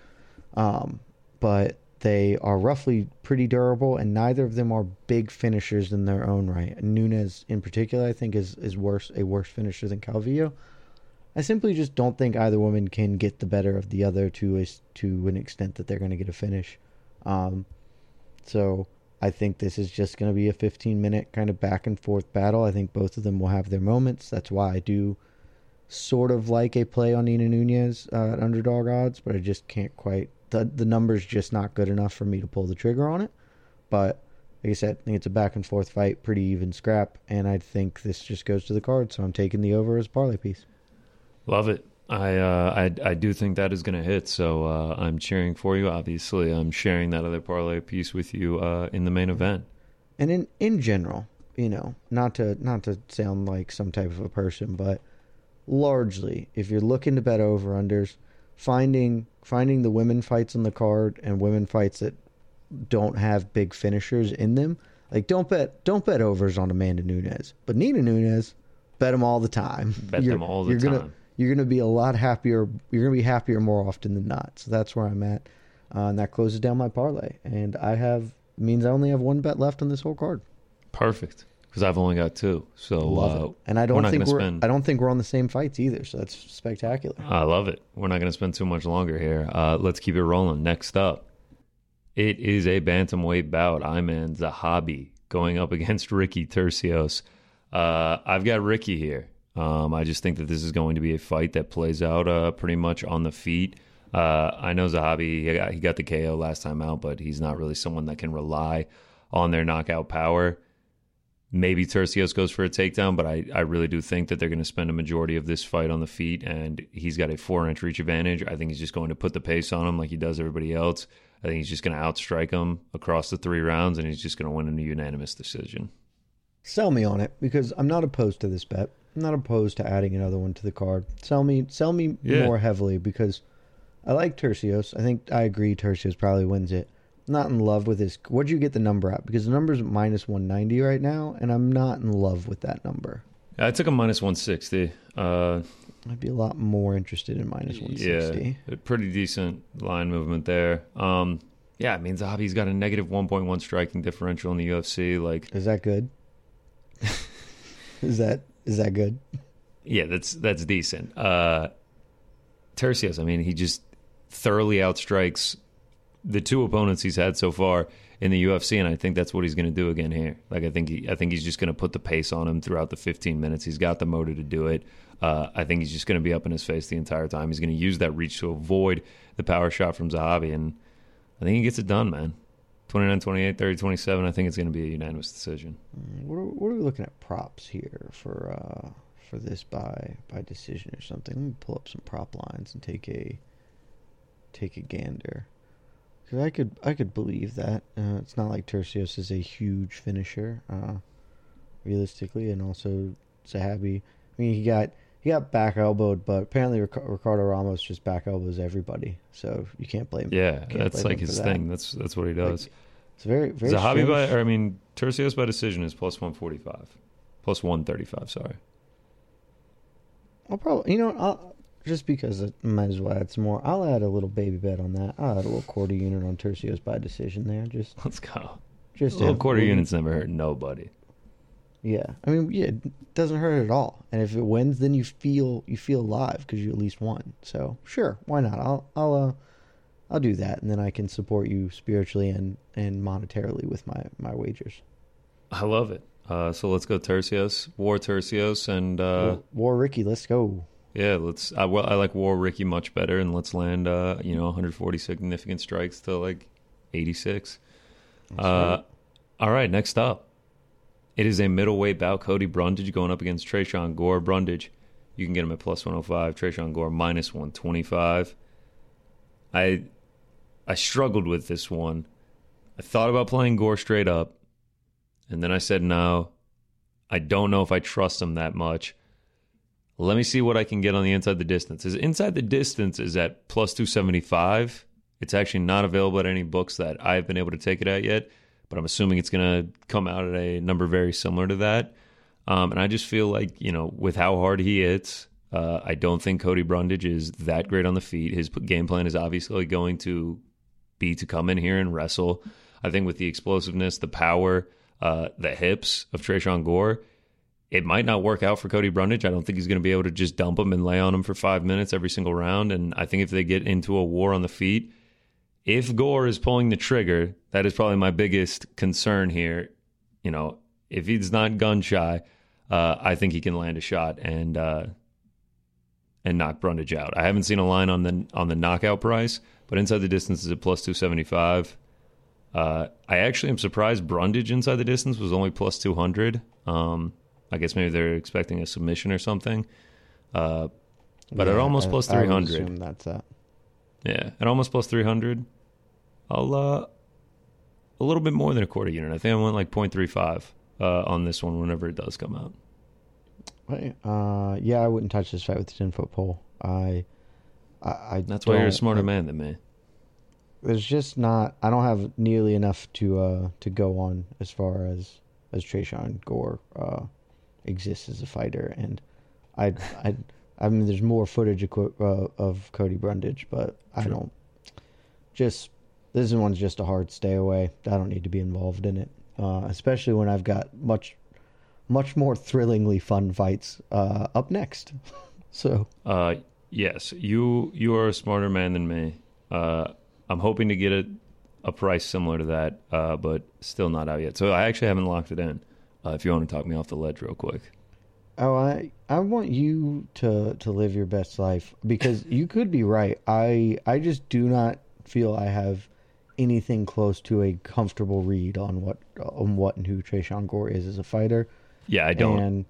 S2: Um, but they are roughly pretty durable, and neither of them are big finishers in their own right. Nunes, in particular, I think is is worse a worse finisher than Calvillo. I simply just don't think either woman can get the better of the other to a, to an extent that they're going to get a finish. Um, so I think this is just going to be a 15 minute kind of back and forth battle. I think both of them will have their moments. That's why I do sort of like a play on Nina Nunes uh, at underdog odds, but I just can't quite. The, the number's just not good enough for me to pull the trigger on it. But like I said, I think it's a back and forth fight, pretty even scrap, and I think this just goes to the card. So I'm taking the over as parlay piece.
S1: Love it. I uh, I I do think that is going to hit. So uh, I'm cheering for you. Obviously, I'm sharing that other parlay piece with you uh, in the main event.
S2: and in in general, you know, not to not to sound like some type of a person, but largely, if you're looking to bet over unders, finding finding the women fights on the card and women fights that don't have big finishers in them, like don't bet don't bet overs on Amanda Nunes, but Nina Nunes, bet them all the time.
S1: Bet them all the
S2: you're Gonna, you're gonna be a lot happier. You're gonna be happier more often than not. So that's where I'm at. uh, and that closes down my parlay. And I have means I only have one bet left on this whole card.
S1: Perfect. Because I've only got two. So
S2: Love
S1: uh,
S2: it. And I don't
S1: not
S2: think we're
S1: spend-
S2: I don't think we're on the same fights either. So that's spectacular.
S1: I love it. We're not going to spend too much longer here. Uh, let's keep it rolling. Next up, it is a bantamweight bout. I'm Aiemann Zahabi going up against Ricky Turcios. Uh, I've got Ricky here. Um, I just think that this is going to be a fight that plays out uh, pretty much on the feet. Uh, I know Zahabi, he got, he got the KO last time out, but he's not really someone that can rely on their knockout power. Maybe Turcios goes for a takedown, but I, I really do think that they're going to spend a majority of this fight on the feet, and he's got a four inch reach advantage. I think he's just going to put the pace on him like he does everybody else. I think he's just going to outstrike him across the three rounds, and he's just going to win in a unanimous decision.
S2: Sell me on it because I'm not opposed to this bet. I'm not opposed to adding another one to the card. Sell me, sell me
S1: Yeah.
S2: more heavily because I like Turcios. I think I agree. Turcios probably wins it. I'm not in love with his. What'd you get the number at? Because the number's minus 190 right now, and I'm not in love with that number.
S1: I took a minus 160. Uh,
S2: I'd be a lot more interested in minus 160.
S1: Yeah, pretty decent line movement there. Um, yeah, it means Zahabi's got a negative 1.1 striking differential in the UFC. Like,
S2: Is that good? is that is that good?
S1: yeah, that's that's decent. Uh, Turcios, I mean, he just thoroughly outstrikes the two opponents he's had so far in the UFC, and I think that's what he's going to do again here. Like, I think he, I think he's just going to put the pace on him throughout the 15 minutes. He's got the motor to do it. Uh, I think he's just going to be up in his face the entire time. He's going to use that reach to avoid the power shot from Zahabi, and I think he gets it done, man. 29 28, 30 27. I think it's going to be a unanimous decision.
S2: What are, what are we looking at props here for uh, for this by by decision or something? Let me pull up some prop lines and take a take a gander. Because I could I could believe that uh, it's not like Turcios is a huge finisher, uh, realistically, and also Zahabi. I mean, he got he got back elbowed, but apparently Ricardo Ramos just back elbows everybody, so you can't blame. Him.
S1: Yeah,
S2: can't
S1: that's
S2: blame
S1: like his
S2: that.
S1: thing. That's that's what he does.
S2: It's very very.
S1: Zahabi by, or I mean, Turcios by decision is plus 145. Plus 135, sorry.
S2: I'll probably, you know, I'll, just because I might as well add some more. I'll add a little baby bet on that. I'll add a little quarter unit on Turcios by decision there. Just,
S1: Let's go.
S2: just
S1: Little quarter units never hurt nobody.
S2: Yeah, I mean, yeah, it doesn't hurt at all. And if it wins, then you feel you feel alive because you at least won. So sure, why not? I'll I'll uh, I'll do that, and then I can support you spiritually and and monetarily with my my wagers.
S1: I love it. Uh, so let's go Turcios, War Turcios, and uh,
S2: War, War Ricky, let's go.
S1: yeah, let's. I, well, I like War Ricky much better, and let's land, uh, you know, 140 significant strikes to like 86. Uh, all right, next up, it is a middleweight bout. Cody Brundage going up against Tresean Gore. Brundage, you can get him at plus 105. Tresean Gore minus 125. I I struggled with this one. I thought about playing Gore straight up, and then I said no. I don't know if I trust him that much. Let me see what I can get on the inside the distance. Is inside the distance is at plus 275. It's actually not available at any books that I've been able to take it at yet, but I'm assuming it's going to come out at a number very similar to that. Um, and I just feel like, you know, with how hard he hits, uh, I don't think Cody Brundage is that great on the feet. His game plan is obviously going to be to come in here and wrestle. I think with the explosiveness, the power, uh, the hips of Tresean Gore, it might not work out for Cody Brundage. I don't think he's going to be able to just dump him and lay on him for five minutes every single round. And I think if they get into a war on the feet, if Gore is pulling the trigger, that is probably my biggest concern here. You know, if he's not gun shy, uh, I think he can land a shot and uh, and knock Brundage out. I haven't seen a line on the on the knockout price, but inside the distance is at plus two seventy five. Uh, I actually am surprised Brundage inside the distance was only plus two hundred. Um, I guess maybe they're expecting a submission or something. Uh, but at almost plus three hundred.
S2: That's that.
S1: Yeah, at almost plus 300, I'll uh, a little bit more than a quarter unit. I think I went like 0.35 uh, on this one whenever it does come out.
S2: Uh, yeah, I wouldn't touch this fight with the ten foot pole. I, I, I
S1: That's why you're a smarter man than me.
S2: There's just not. I don't have nearly enough to uh to go on as far as as Tresean Gore uh exists as a fighter, and I I I mean there's more footage of, uh, of Cody Brundage, but I don't. Just this one's just a hard stay away. I don't need to be involved in it, uh, especially when I've got much, much more thrillingly fun fights uh, up next. so
S1: Uh, yes, you you are a smarter man than me. Uh, I'm hoping to get a a price similar to that, uh, but still not out yet. So I actually haven't locked it in. Uh, if you want to talk me off the ledge real quick.
S2: Oh, I I want you to to live your best life because you could be right. I I just do not feel I have anything close to a comfortable read on what on what and who Tresean Gore is as a fighter.
S1: Yeah, I don't.
S2: And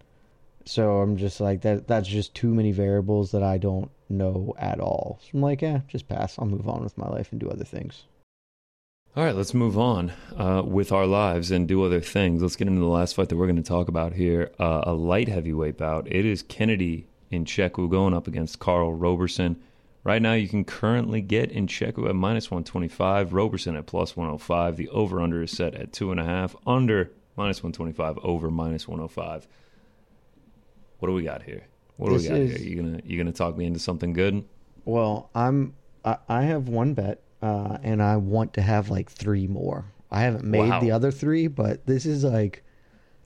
S2: so I'm just like that. That's just too many variables that I don't know at all. So I'm like, yeah, just pass. I'll move on with my life and do other things.
S1: All right, let's move on uh, with our lives and do other things. Let's get into the last fight that we're going to talk about here uh, a light heavyweight bout. It is Kennedy Nzechukwu going up against Karl Roberson. Right now, you can currently get Nzechukwu at minus 125, Roberson at plus 105. The over under is set at 2.5, under minus 125, over minus 105. What do we got here? What do
S2: This
S1: we got
S2: is-
S1: here? You gonna you gonna talk me into something good?
S2: Well, I'm I, I have one bet, uh, and I want to have like three more. I haven't made
S1: Wow.
S2: the other three, but this is like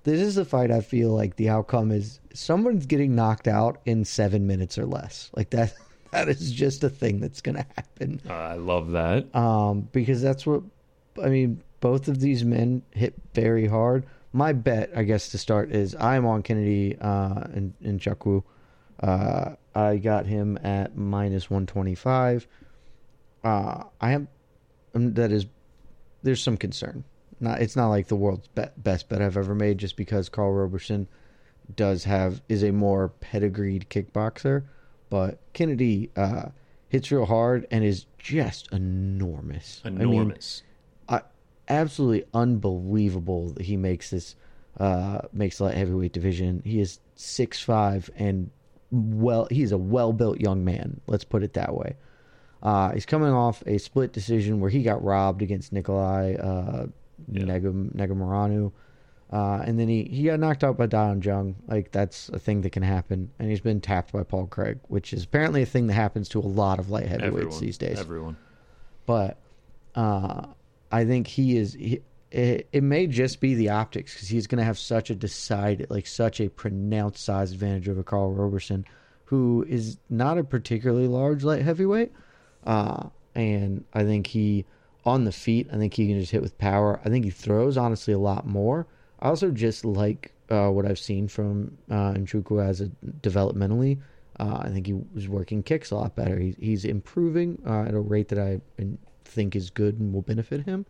S2: this is a fight. I feel like the outcome is someone's getting knocked out in seven minutes or less. Like that. That is just a thing that's going to happen.
S1: Uh, I love that.
S2: um, because that's what I mean. Both of these men hit very hard. My bet, I guess, to start is I'm on Kennedy uh, and Nzechukwu. Uh, I got him at minus one twenty five. Uh, I am um, that is there's some concern. Not it's not like the world's be- best bet I've ever made, just because Karl Roberson does have is a more pedigreed kickboxer, but Kennedy uh, hits real hard and is just enormous. I mean,
S1: Enormous.
S2: Absolutely unbelievable that he makes this uh makes light heavyweight division. He is six five and well he's a well built young man, let's put it that way. Uh he's coming off a split decision where he got robbed against Nikolai uh
S1: Yeah.
S2: Negumereanu. Uh, and then he, he got knocked out by Don Jung. Like that's a thing that can happen. And he's been tapped by Paul Craig, which is apparently a thing that happens to a lot of light heavyweights
S1: Everyone.
S2: these days
S1: Everyone.
S2: but uh, I think he is. He, it, it may just be the optics because he's going to have such a decided, like such a pronounced size advantage over Karl Roberson, who is not a particularly large light heavyweight. Uh, and I think he, on the feet, I think he can just hit with power. I think he throws honestly a lot more. I also just like uh, what I've seen from uh, as a developmentally. Uh, I think he was working kicks a lot better. He, he's improving uh, at a rate that I think is good and will benefit him.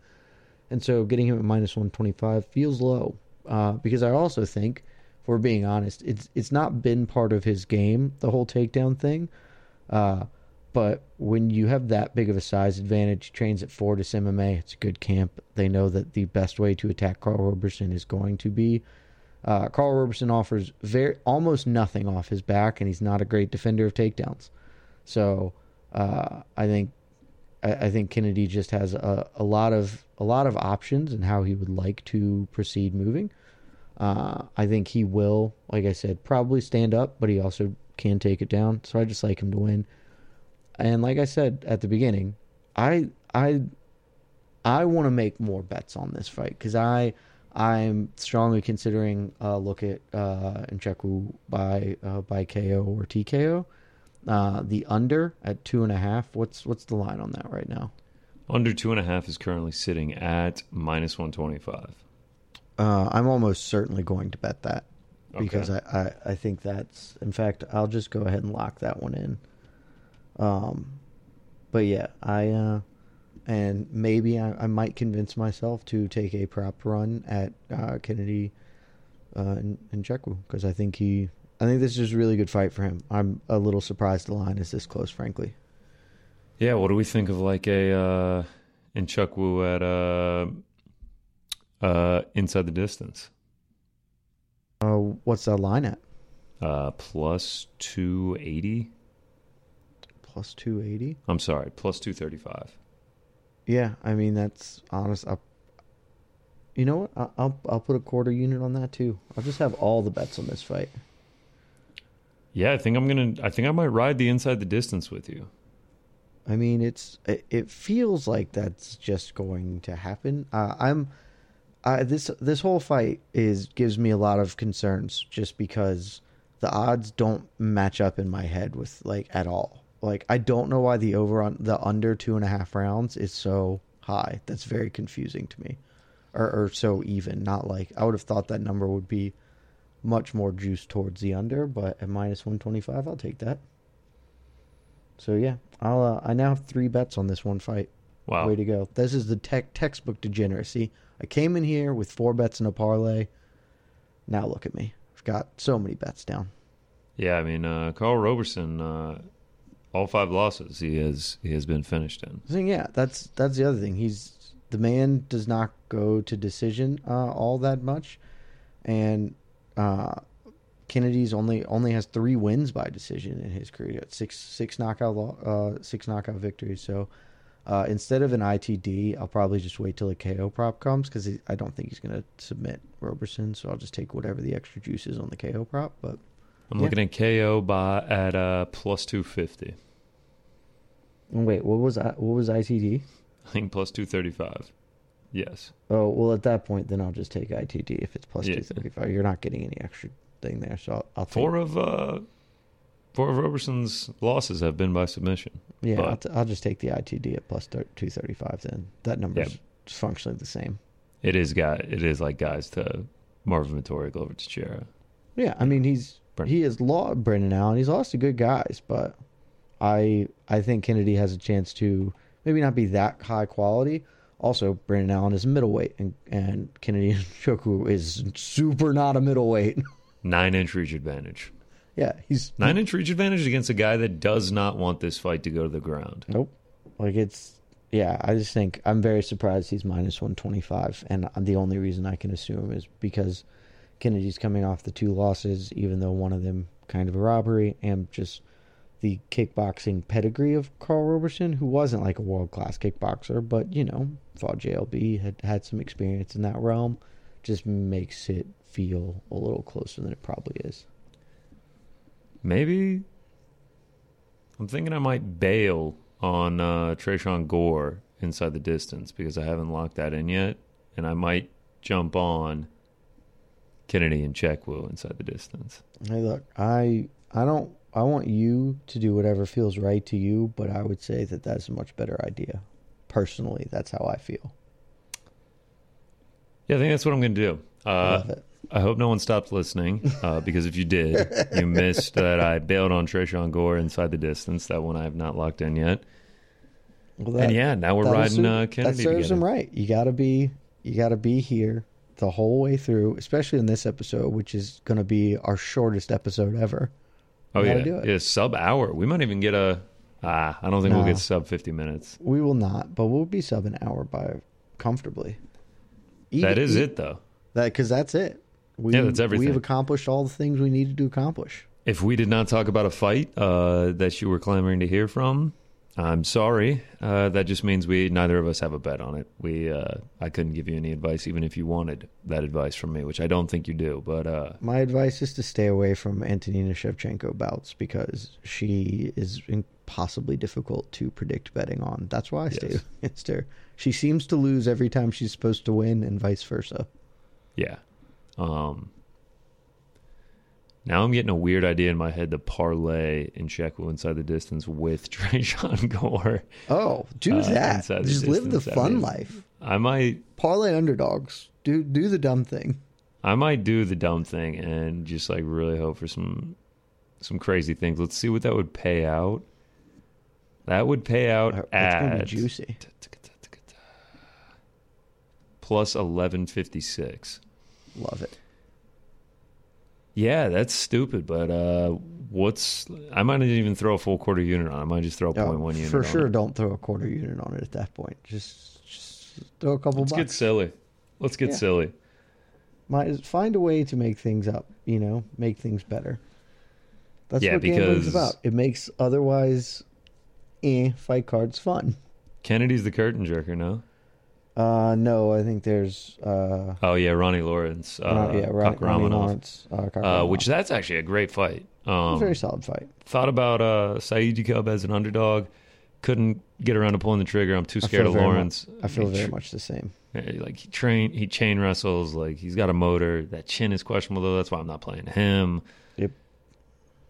S2: And so getting him at minus 125 feels low uh, because I also think, we're being honest, it's it's not been part of his game the whole takedown thing. But when you have that big of a size advantage, trains at Fortis MMA. It's a good camp. They know that the best way to attack Karl Roberson is going to be. Uh, Karl Roberson offers very almost nothing off his back, and he's not a great defender of takedowns. So uh, I think I, I think Kennedy just has a, a lot of a lot of options and how he would like to proceed moving. Uh, I think he will, like I said, probably stand up, but he also can take it down. So I just like him to win. And like I said at the beginning, I I I want to make more bets on this fight because I I'm strongly considering a look at uh, Nzechukwu by uh, by KO or TKO. Uh, the under at two and a half. What's what's the line on that right now?
S1: Under two and a half is currently sitting at minus 125.
S2: Uh, I'm almost certainly going to bet that because
S1: Okay.
S2: I, I, I think that's in fact I'll just go ahead and lock that one in. Um, but yeah, I uh, and maybe I, I might convince myself to take a prop run at uh, Kennedy uh, and, Nzechukwu because I think he I think this is a really good fight for him. I'm a little surprised the line is this close, frankly.
S1: Yeah, what do we think of like a uh Nzechukwu at uh uh inside the distance?
S2: Uh, what's that line at?
S1: Uh plus 280.
S2: Plus two eighty.
S1: I'm sorry, plus 235.
S2: Yeah, I mean that's honest. I'll, you know what? I'll, I'll I'll put a quarter unit on that too. I'll just have all the bets on this fight.
S1: Yeah, I think I'm going to I think I might ride the inside the distance with you.
S2: I mean, it's it, it feels like that's just going to happen. Uh, I'm I, this this whole fight is gives me a lot of concerns just because the odds don't match up in my head with like at all. Like I don't know why the over on the under two and a half rounds is so high. That's very confusing to me, or, or so even. Not like I would have thought that number would be much more juiced towards the under, but at minus one twenty five, I'll take that. So yeah, I'll uh, I now have three bets on this one fight.
S1: Wow.
S2: Way to go! This is the tech textbook degeneracy. I came in here with four bets and a parlay. Now look at me. I've got so many bets down.
S1: Yeah, I mean, uh, Karl Roberson, uh, all five losses he has he has been finished in.
S2: Yeah, that's that's the other thing. He's the man does not go to decision uh, all that much, and uh, Kennedy's only only has three wins by decision in his career. Six six knockout uh, six knockout victories. So uh, instead of an ITD, I'll probably just wait till a KO prop comes because I don't think he's going to submit Roberson. So I'll just take whatever the extra juice is on the KO prop. But
S1: I'm
S2: Yeah.
S1: looking at KO by at uh, plus two fifty.
S2: wait, what was I, what was ITD?
S1: I think plus two thirty five. Yes.
S2: Oh well, at that point, then I'll just take ITD if it's plus
S1: Yeah.
S2: two thirty five. You're not getting any extra thing there, so I'll, I'll take,
S1: Four of uh, four of Roberson's losses have been by submission.
S2: Yeah, I'll, t- I'll just take the ITD at plus two thirty five. Then that number's
S1: Yeah.
S2: functionally the same.
S1: It is guy. It is like guys to Marvin Vettori, Glover Teixeira.
S2: Yeah, I mean he's He has lost Brendan Allen. He's lost to good guys, but I I think Kennedy has a chance to maybe not be that high quality. Also, Brendan Allen is middleweight, and and Kennedy Shoku is super not a middleweight.
S1: Nine inch reach advantage.
S2: yeah, he's
S1: Nine inch reach advantage against a guy that does not want this fight to go to the ground.
S2: Nope. Like it's yeah, I just think I'm very surprised he's minus 125 and the only reason I can assume is because Kennedy's coming off the two losses even though one of them kind of a robbery and just the kickboxing pedigree of Karl Roberson who wasn't like a world-class kickboxer but you know fought JLB had had some experience in that realm just makes it feel a little closer than it probably is.
S1: Maybe I'm thinking I might bail on uh, Tresean Gore inside the distance because I haven't locked that in yet, and I might jump on Kennedy Nzechukwu inside the distance.
S2: Hey, look, I I don't I want you to do whatever feels right to you, but I would say that that's a much better idea. Personally, that's how I feel.
S1: Yeah, I think that's what I'm going to do.
S2: I
S1: Uh,
S2: love it.
S1: I hope no one stopped listening uh, because if you did, you missed that I bailed on Tresean Gore inside the distance. That one I have not locked in yet.
S2: Well,
S1: and yeah, now we're riding uh, Kennedy
S2: That serves
S1: together.
S2: him right. You gotta be you gotta be here the whole way through, especially in this episode, which is gonna be our shortest episode ever.
S1: Oh yeah,
S2: do it.
S1: yeah, sub hour. We might even get a. Ah, I don't think we'll get sub 50 minutes.
S2: We will not, but we'll be sub an hour by comfortably.
S1: that is
S2: e-
S1: it though.
S2: That because that's it. We,
S1: Yeah, that's everything.
S2: We've accomplished all the things we needed to accomplish.
S1: If we did not talk about a fight uh, that you were clamoring to hear from, I'm sorry. Uh, that just means we neither of us have a bet on it. We uh, I couldn't give you any advice, even if you wanted that advice from me, which I don't think you do. But uh,
S2: My advice is to stay away from Antonina Shevchenko bouts because she is impossibly difficult to predict betting on. That's why I stay
S1: Yes.
S2: against her. She seems to lose every time she's supposed to win, and vice versa.
S1: yeah. Um, now I'm getting a weird idea in my head to parlay Nzechukwu inside the distance with Tresean Gore.
S2: Oh, do
S1: Uh,
S2: that! Just live the
S1: I
S2: fun
S1: mean-
S2: life.
S1: I might
S2: Parlay underdogs. Do do the dumb thing.
S1: I might do the dumb thing and just like really hope for some some crazy things. Let's see what that would pay out. That would pay out
S2: be
S1: at
S2: juicy.
S1: plus eleven fifty six.
S2: Love it.
S1: Yeah, that's stupid. But uh, what's I might not even throw a full quarter unit on. it. I might just throw a point one unit.
S2: for sure, don't throw a quarter unit on it at that point. Just, just throw a couple
S1: Let's get silly. Let's get
S2: Yeah.
S1: silly.
S2: Might find a way to make things up. You know, make things better. That's
S1: Yeah,
S2: what gambling's about. It makes otherwise, eh, fight cards fun.
S1: Kennedy's the curtain jerker, no?
S2: Uh, no, I think there's uh,
S1: Oh yeah, Ronnie Lawrence, uh,
S2: yeah, Ron- Ronnie Lawrence, uh,
S1: uh, which that's actually a great fight.
S2: It was a
S1: Um,
S2: very solid fight.
S1: thought about uh, Saidyokub as an underdog. couldn't get around to pulling the trigger. I'm too scared of Lawrence.
S2: I feel
S1: He
S2: very
S1: tr-
S2: much the same.
S1: Like he train, he chain wrestles. Like he's got a motor. That chin is questionable though. That's why I'm not playing him.
S2: Yep.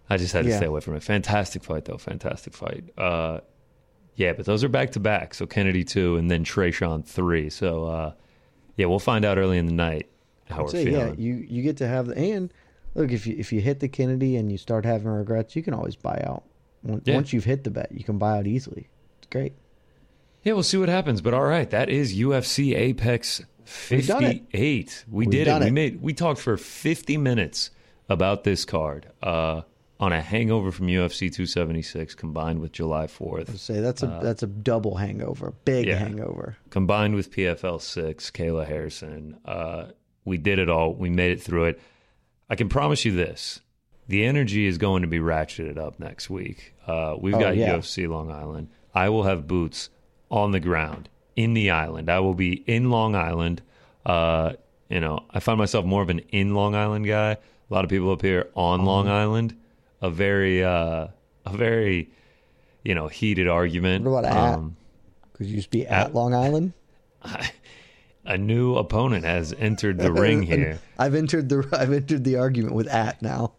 S1: I just had to
S2: Yeah.
S1: stay away from it. Fantastic fight though. Fantastic fight. Uh, yeah, but those are back to back. So Kennedy two, and then Tresean three. So uh, yeah, we'll find out early in the night how
S2: I'd
S1: we're
S2: say,
S1: feeling.
S2: yeah, you you get to have the and look if you if you hit the Kennedy and you start having regrets, you can always buy out. Once
S1: Yeah.
S2: you've hit the bet, you can buy out easily. It's great.
S1: Yeah, we'll see what happens. But all right, that is UFC Apex
S2: We've done it.
S1: 58. We
S2: We've
S1: did it.
S2: done
S1: We made we talked for 50 minutes about this card uh, on a hangover from UFC 276 combined with July 4th,
S2: Say that's a that's a double hangover, big
S1: Uh, yeah.
S2: hangover.
S1: combined with PFL 6, Kayla Harrison. Uh, we did it all. We made it through it. I can promise you this. The energy is going to be ratcheted up next week. Uh, we've
S2: Oh,
S1: got
S2: yeah.
S1: UFC Long Island. I will have boots on the ground in the island. I will be in Long Island. Uh, you know, I find myself more of an in Long Island guy. A lot of people up here on Long Island. A very, uh, a very, you know, heated argument.
S2: What about at?
S1: Um,
S2: Because you used to be at
S1: At-
S2: Long Island.
S1: a new opponent has entered the ring here.
S2: I've entered the I've entered the argument with at now.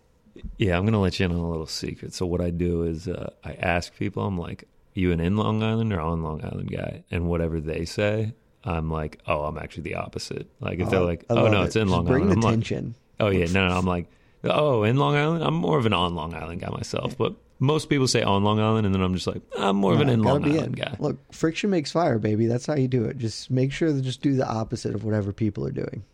S1: Yeah, I'm gonna let you in on a little secret. So what I do is uh, I ask people, I'm like, "You an in Long Island or on Long Island guy?" And whatever they say, I'm like, "Oh, I'm actually the opposite." Like if they're like, "Oh no,
S2: it.
S1: it's in
S2: Just
S1: Long
S2: bring
S1: Island,"
S2: the
S1: I'm like,
S2: tension.
S1: "Oh yeah, no, no." I'm like, "Oh, in Long Island." I'm more of an on Long Island guy myself, but most people say on Long Island, and then I'm just like, I'm more of an
S2: No,
S1: in Long Island
S2: in.
S1: guy.
S2: Look, friction makes fire, baby. That's how you do it. Just make sure to just do the opposite of whatever people are doing,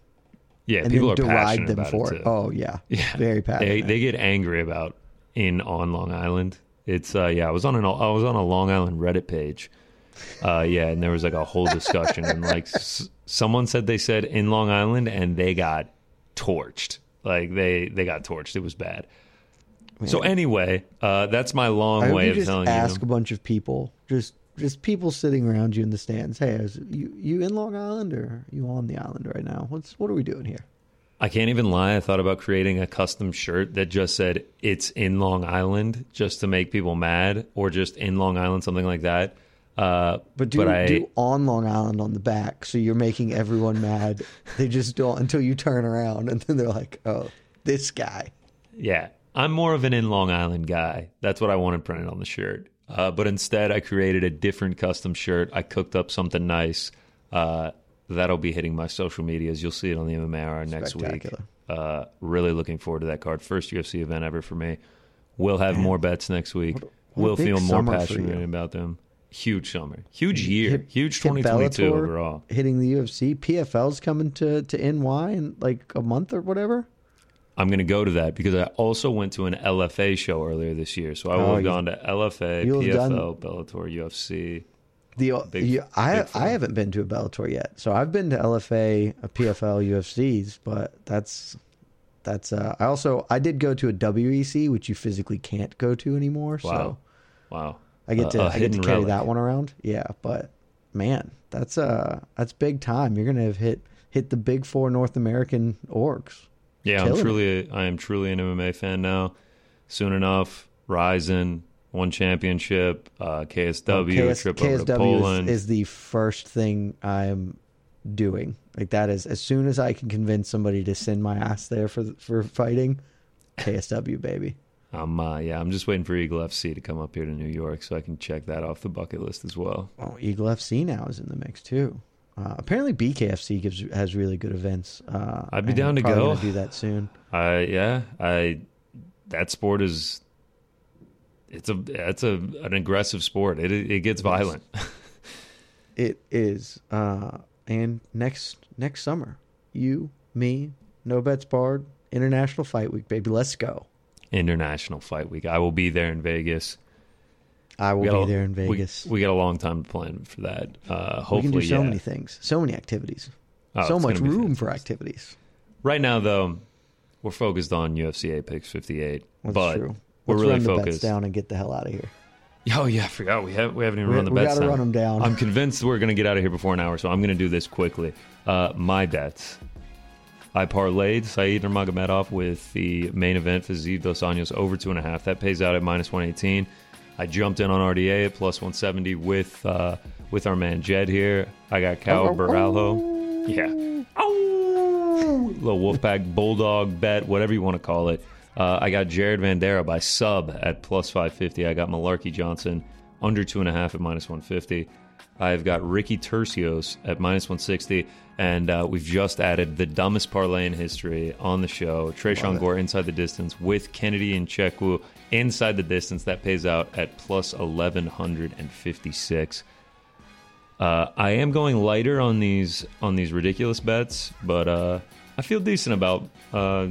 S1: Yeah,
S2: and
S1: people are
S2: deride
S1: passionate
S2: them
S1: about
S2: for
S1: it.
S2: it. Oh yeah,
S1: Yeah,
S2: very passionate.
S1: They, they get angry about in on Long Island. It's uh yeah, I was on an I was on a Long Island Reddit page. Uh yeah, and there was like a whole discussion and like s- someone said they said in Long Island and they got torched. Like they they got torched. It was bad. So anyway, uh that's my long way
S2: you
S1: of
S2: just
S1: telling
S2: ask
S1: you.
S2: a bunch of people, just just people sitting around you in the stands. Hey, is you you in Long Island or are you on the island right now? What's what are we doing here?
S1: I can't even lie. I thought about creating a custom shirt that just said it's in Long Island just to make people mad or just in Long Island something like that. Uh
S2: But do
S1: I
S2: do on Long Island on the back, so you're making everyone mad. They just don't until you turn around, and then they're like, "Oh, this guy."
S1: Yeah, I'm more of an in Long Island guy. That's what I wanted printed on the shirt. Uh, but instead, I created a different custom shirt. I cooked up something nice. Uh, that'll be hitting my social medias. You'll see it on the MMA Hour next week. Uh, really looking forward to that card. First UFC event ever for me. We'll have more bets next week.
S2: what a
S1: we'll feel more passionate about them. Huge summer. Huge year.
S2: Hit-
S1: Huge 2022
S2: Bellator,
S1: overall.
S2: Hitting the UFC, PFL's coming to to NY in like a month or whatever.
S1: I'm going to go to that because I also went to an LFA show earlier this year. So I will
S2: Oh,
S1: have gone to LFA, PFL, Bellator, UFC.
S2: The
S1: Big-
S2: you, I
S1: big.
S2: I haven't been to a Bellator yet, so I've been to LFA, a PFL, UFCs, but that's that's. Uh, I also I did go to a WEC, which you physically can't go to anymore.
S1: Wow.
S2: So
S1: Wow.
S2: I get
S1: A-
S2: to
S1: a
S2: I get to carry
S1: relic.
S2: that one around. Yeah, but man, that's uh that's big time. You're gonna have hit hit the big four North American orgs.
S1: Yeah, I'm truly, I am truly an MMA fan now. Soon enough, Rizin, one championship, uh, KSW, a
S2: KS
S1: trip over to Poland.
S2: is, is the first thing I'm doing. Like that is as soon as I can convince somebody to send my ass there for for fighting, KSW baby.
S1: I'm, uh, yeah, I'm just waiting for Eagle FC to come up here to New York so I can check that off the bucket list as well.
S2: Oh, Eagle FC now is in the mix too. Uh, apparently, BKFC gives has really good events. Uh,
S1: I'd be down to go.
S2: do that soon.
S1: I, yeah, I, that sport is, it's a, it's a, an aggressive sport. It, it gets violent.
S2: It is. Uh, and next next summer, you, me, No Bets Barred, International Fight Week, baby. Let's go.
S1: International Fight Week. I will be there in Vegas.
S2: I will be
S1: a-
S2: there in Vegas.
S1: We, got a long time to plan for that. Uh, hopefully,
S2: we can do so
S1: yeah.
S2: many things, so many activities,
S1: Oh,
S2: so much room for activities.
S1: Right now, though, we're focused on UFC Apex 58.
S2: That's
S1: but
S2: true.
S1: we're
S2: Let's
S1: really
S2: run the bets
S1: focused.
S2: down and get the hell out of here.
S1: Oh yeah, I forgot we haven't we haven't even
S2: We-
S1: run the
S2: we
S1: bets.
S2: gotta
S1: down.
S2: run 'em down.
S1: I'm convinced we're gonna get out of here before an hour, so I'm gonna do this quickly. Uh, my bets. I parlayed Said Nurmagomedov with the main event Fiziev Dos Anjos over two and a half. That pays out at minus 118. I jumped in on RDA at plus 170 with uh, with our man Jed here. I got Cal
S2: Oh, oh,
S1: Borralho. Yeah. Oh, little Wolfpack Bulldog bet, whatever you want to call it. Uh, I got Jared Vanderaa by sub at plus 550. I got Mullarkey Johnson under two and a half at minus 150. I've got Ricky Turcios at minus 160. And uh, we've just added the dumbest parlay in history on the show. Tresean Gore inside the distance with Kennedy Nzechukwu inside the distance. That pays out at plus 1156. Uh, I am going lighter on these on these ridiculous bets, but uh, I feel decent about uh,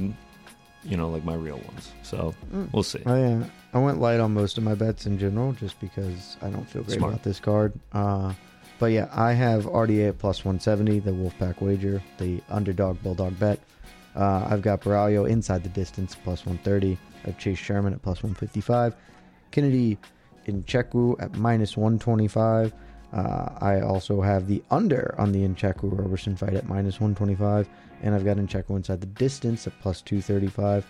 S1: you know like my real ones. So we'll see.
S2: I uh, I went light on most of my bets in general, just because I don't feel great
S1: Smart.
S2: about this card. Uh, but yeah, I have RDA at plus 170, the Wolfpack wager, the underdog bulldog bet. Uh, I've got Borralho inside the distance plus 130. I have Chase Sherman at plus 155. Kennedy in at minus 125. Uh, I also have the under on the Nzechukwu Roberson fight at minus 125, and I've got Nzechukwu inside the distance at plus 235.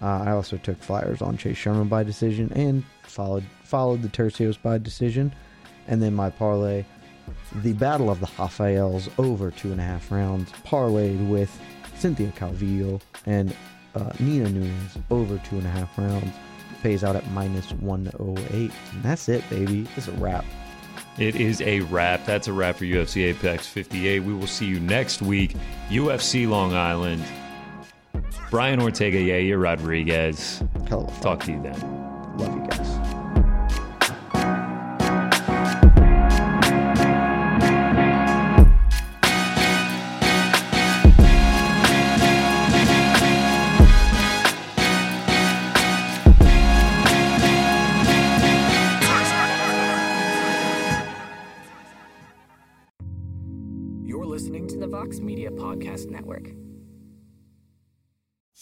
S2: Uh, I also took flyers on Chase Sherman by decision and followed followed the Turcios by decision, and then my parlay, the Battle of the Rafaels over two and a half rounds, parlayed with Cynthia Calvillo and uh, Nina Nunes over two and a half rounds, pays out at minus 108. And that's it, baby. It's a wrap.
S1: It is a wrap. That's a wrap for UFC Apex 58. We will see you next week. UFC Long Island. Brian Ortega, Yair Rodriguez.
S2: Hell of a.
S1: Talk to you then.
S2: Love you guys.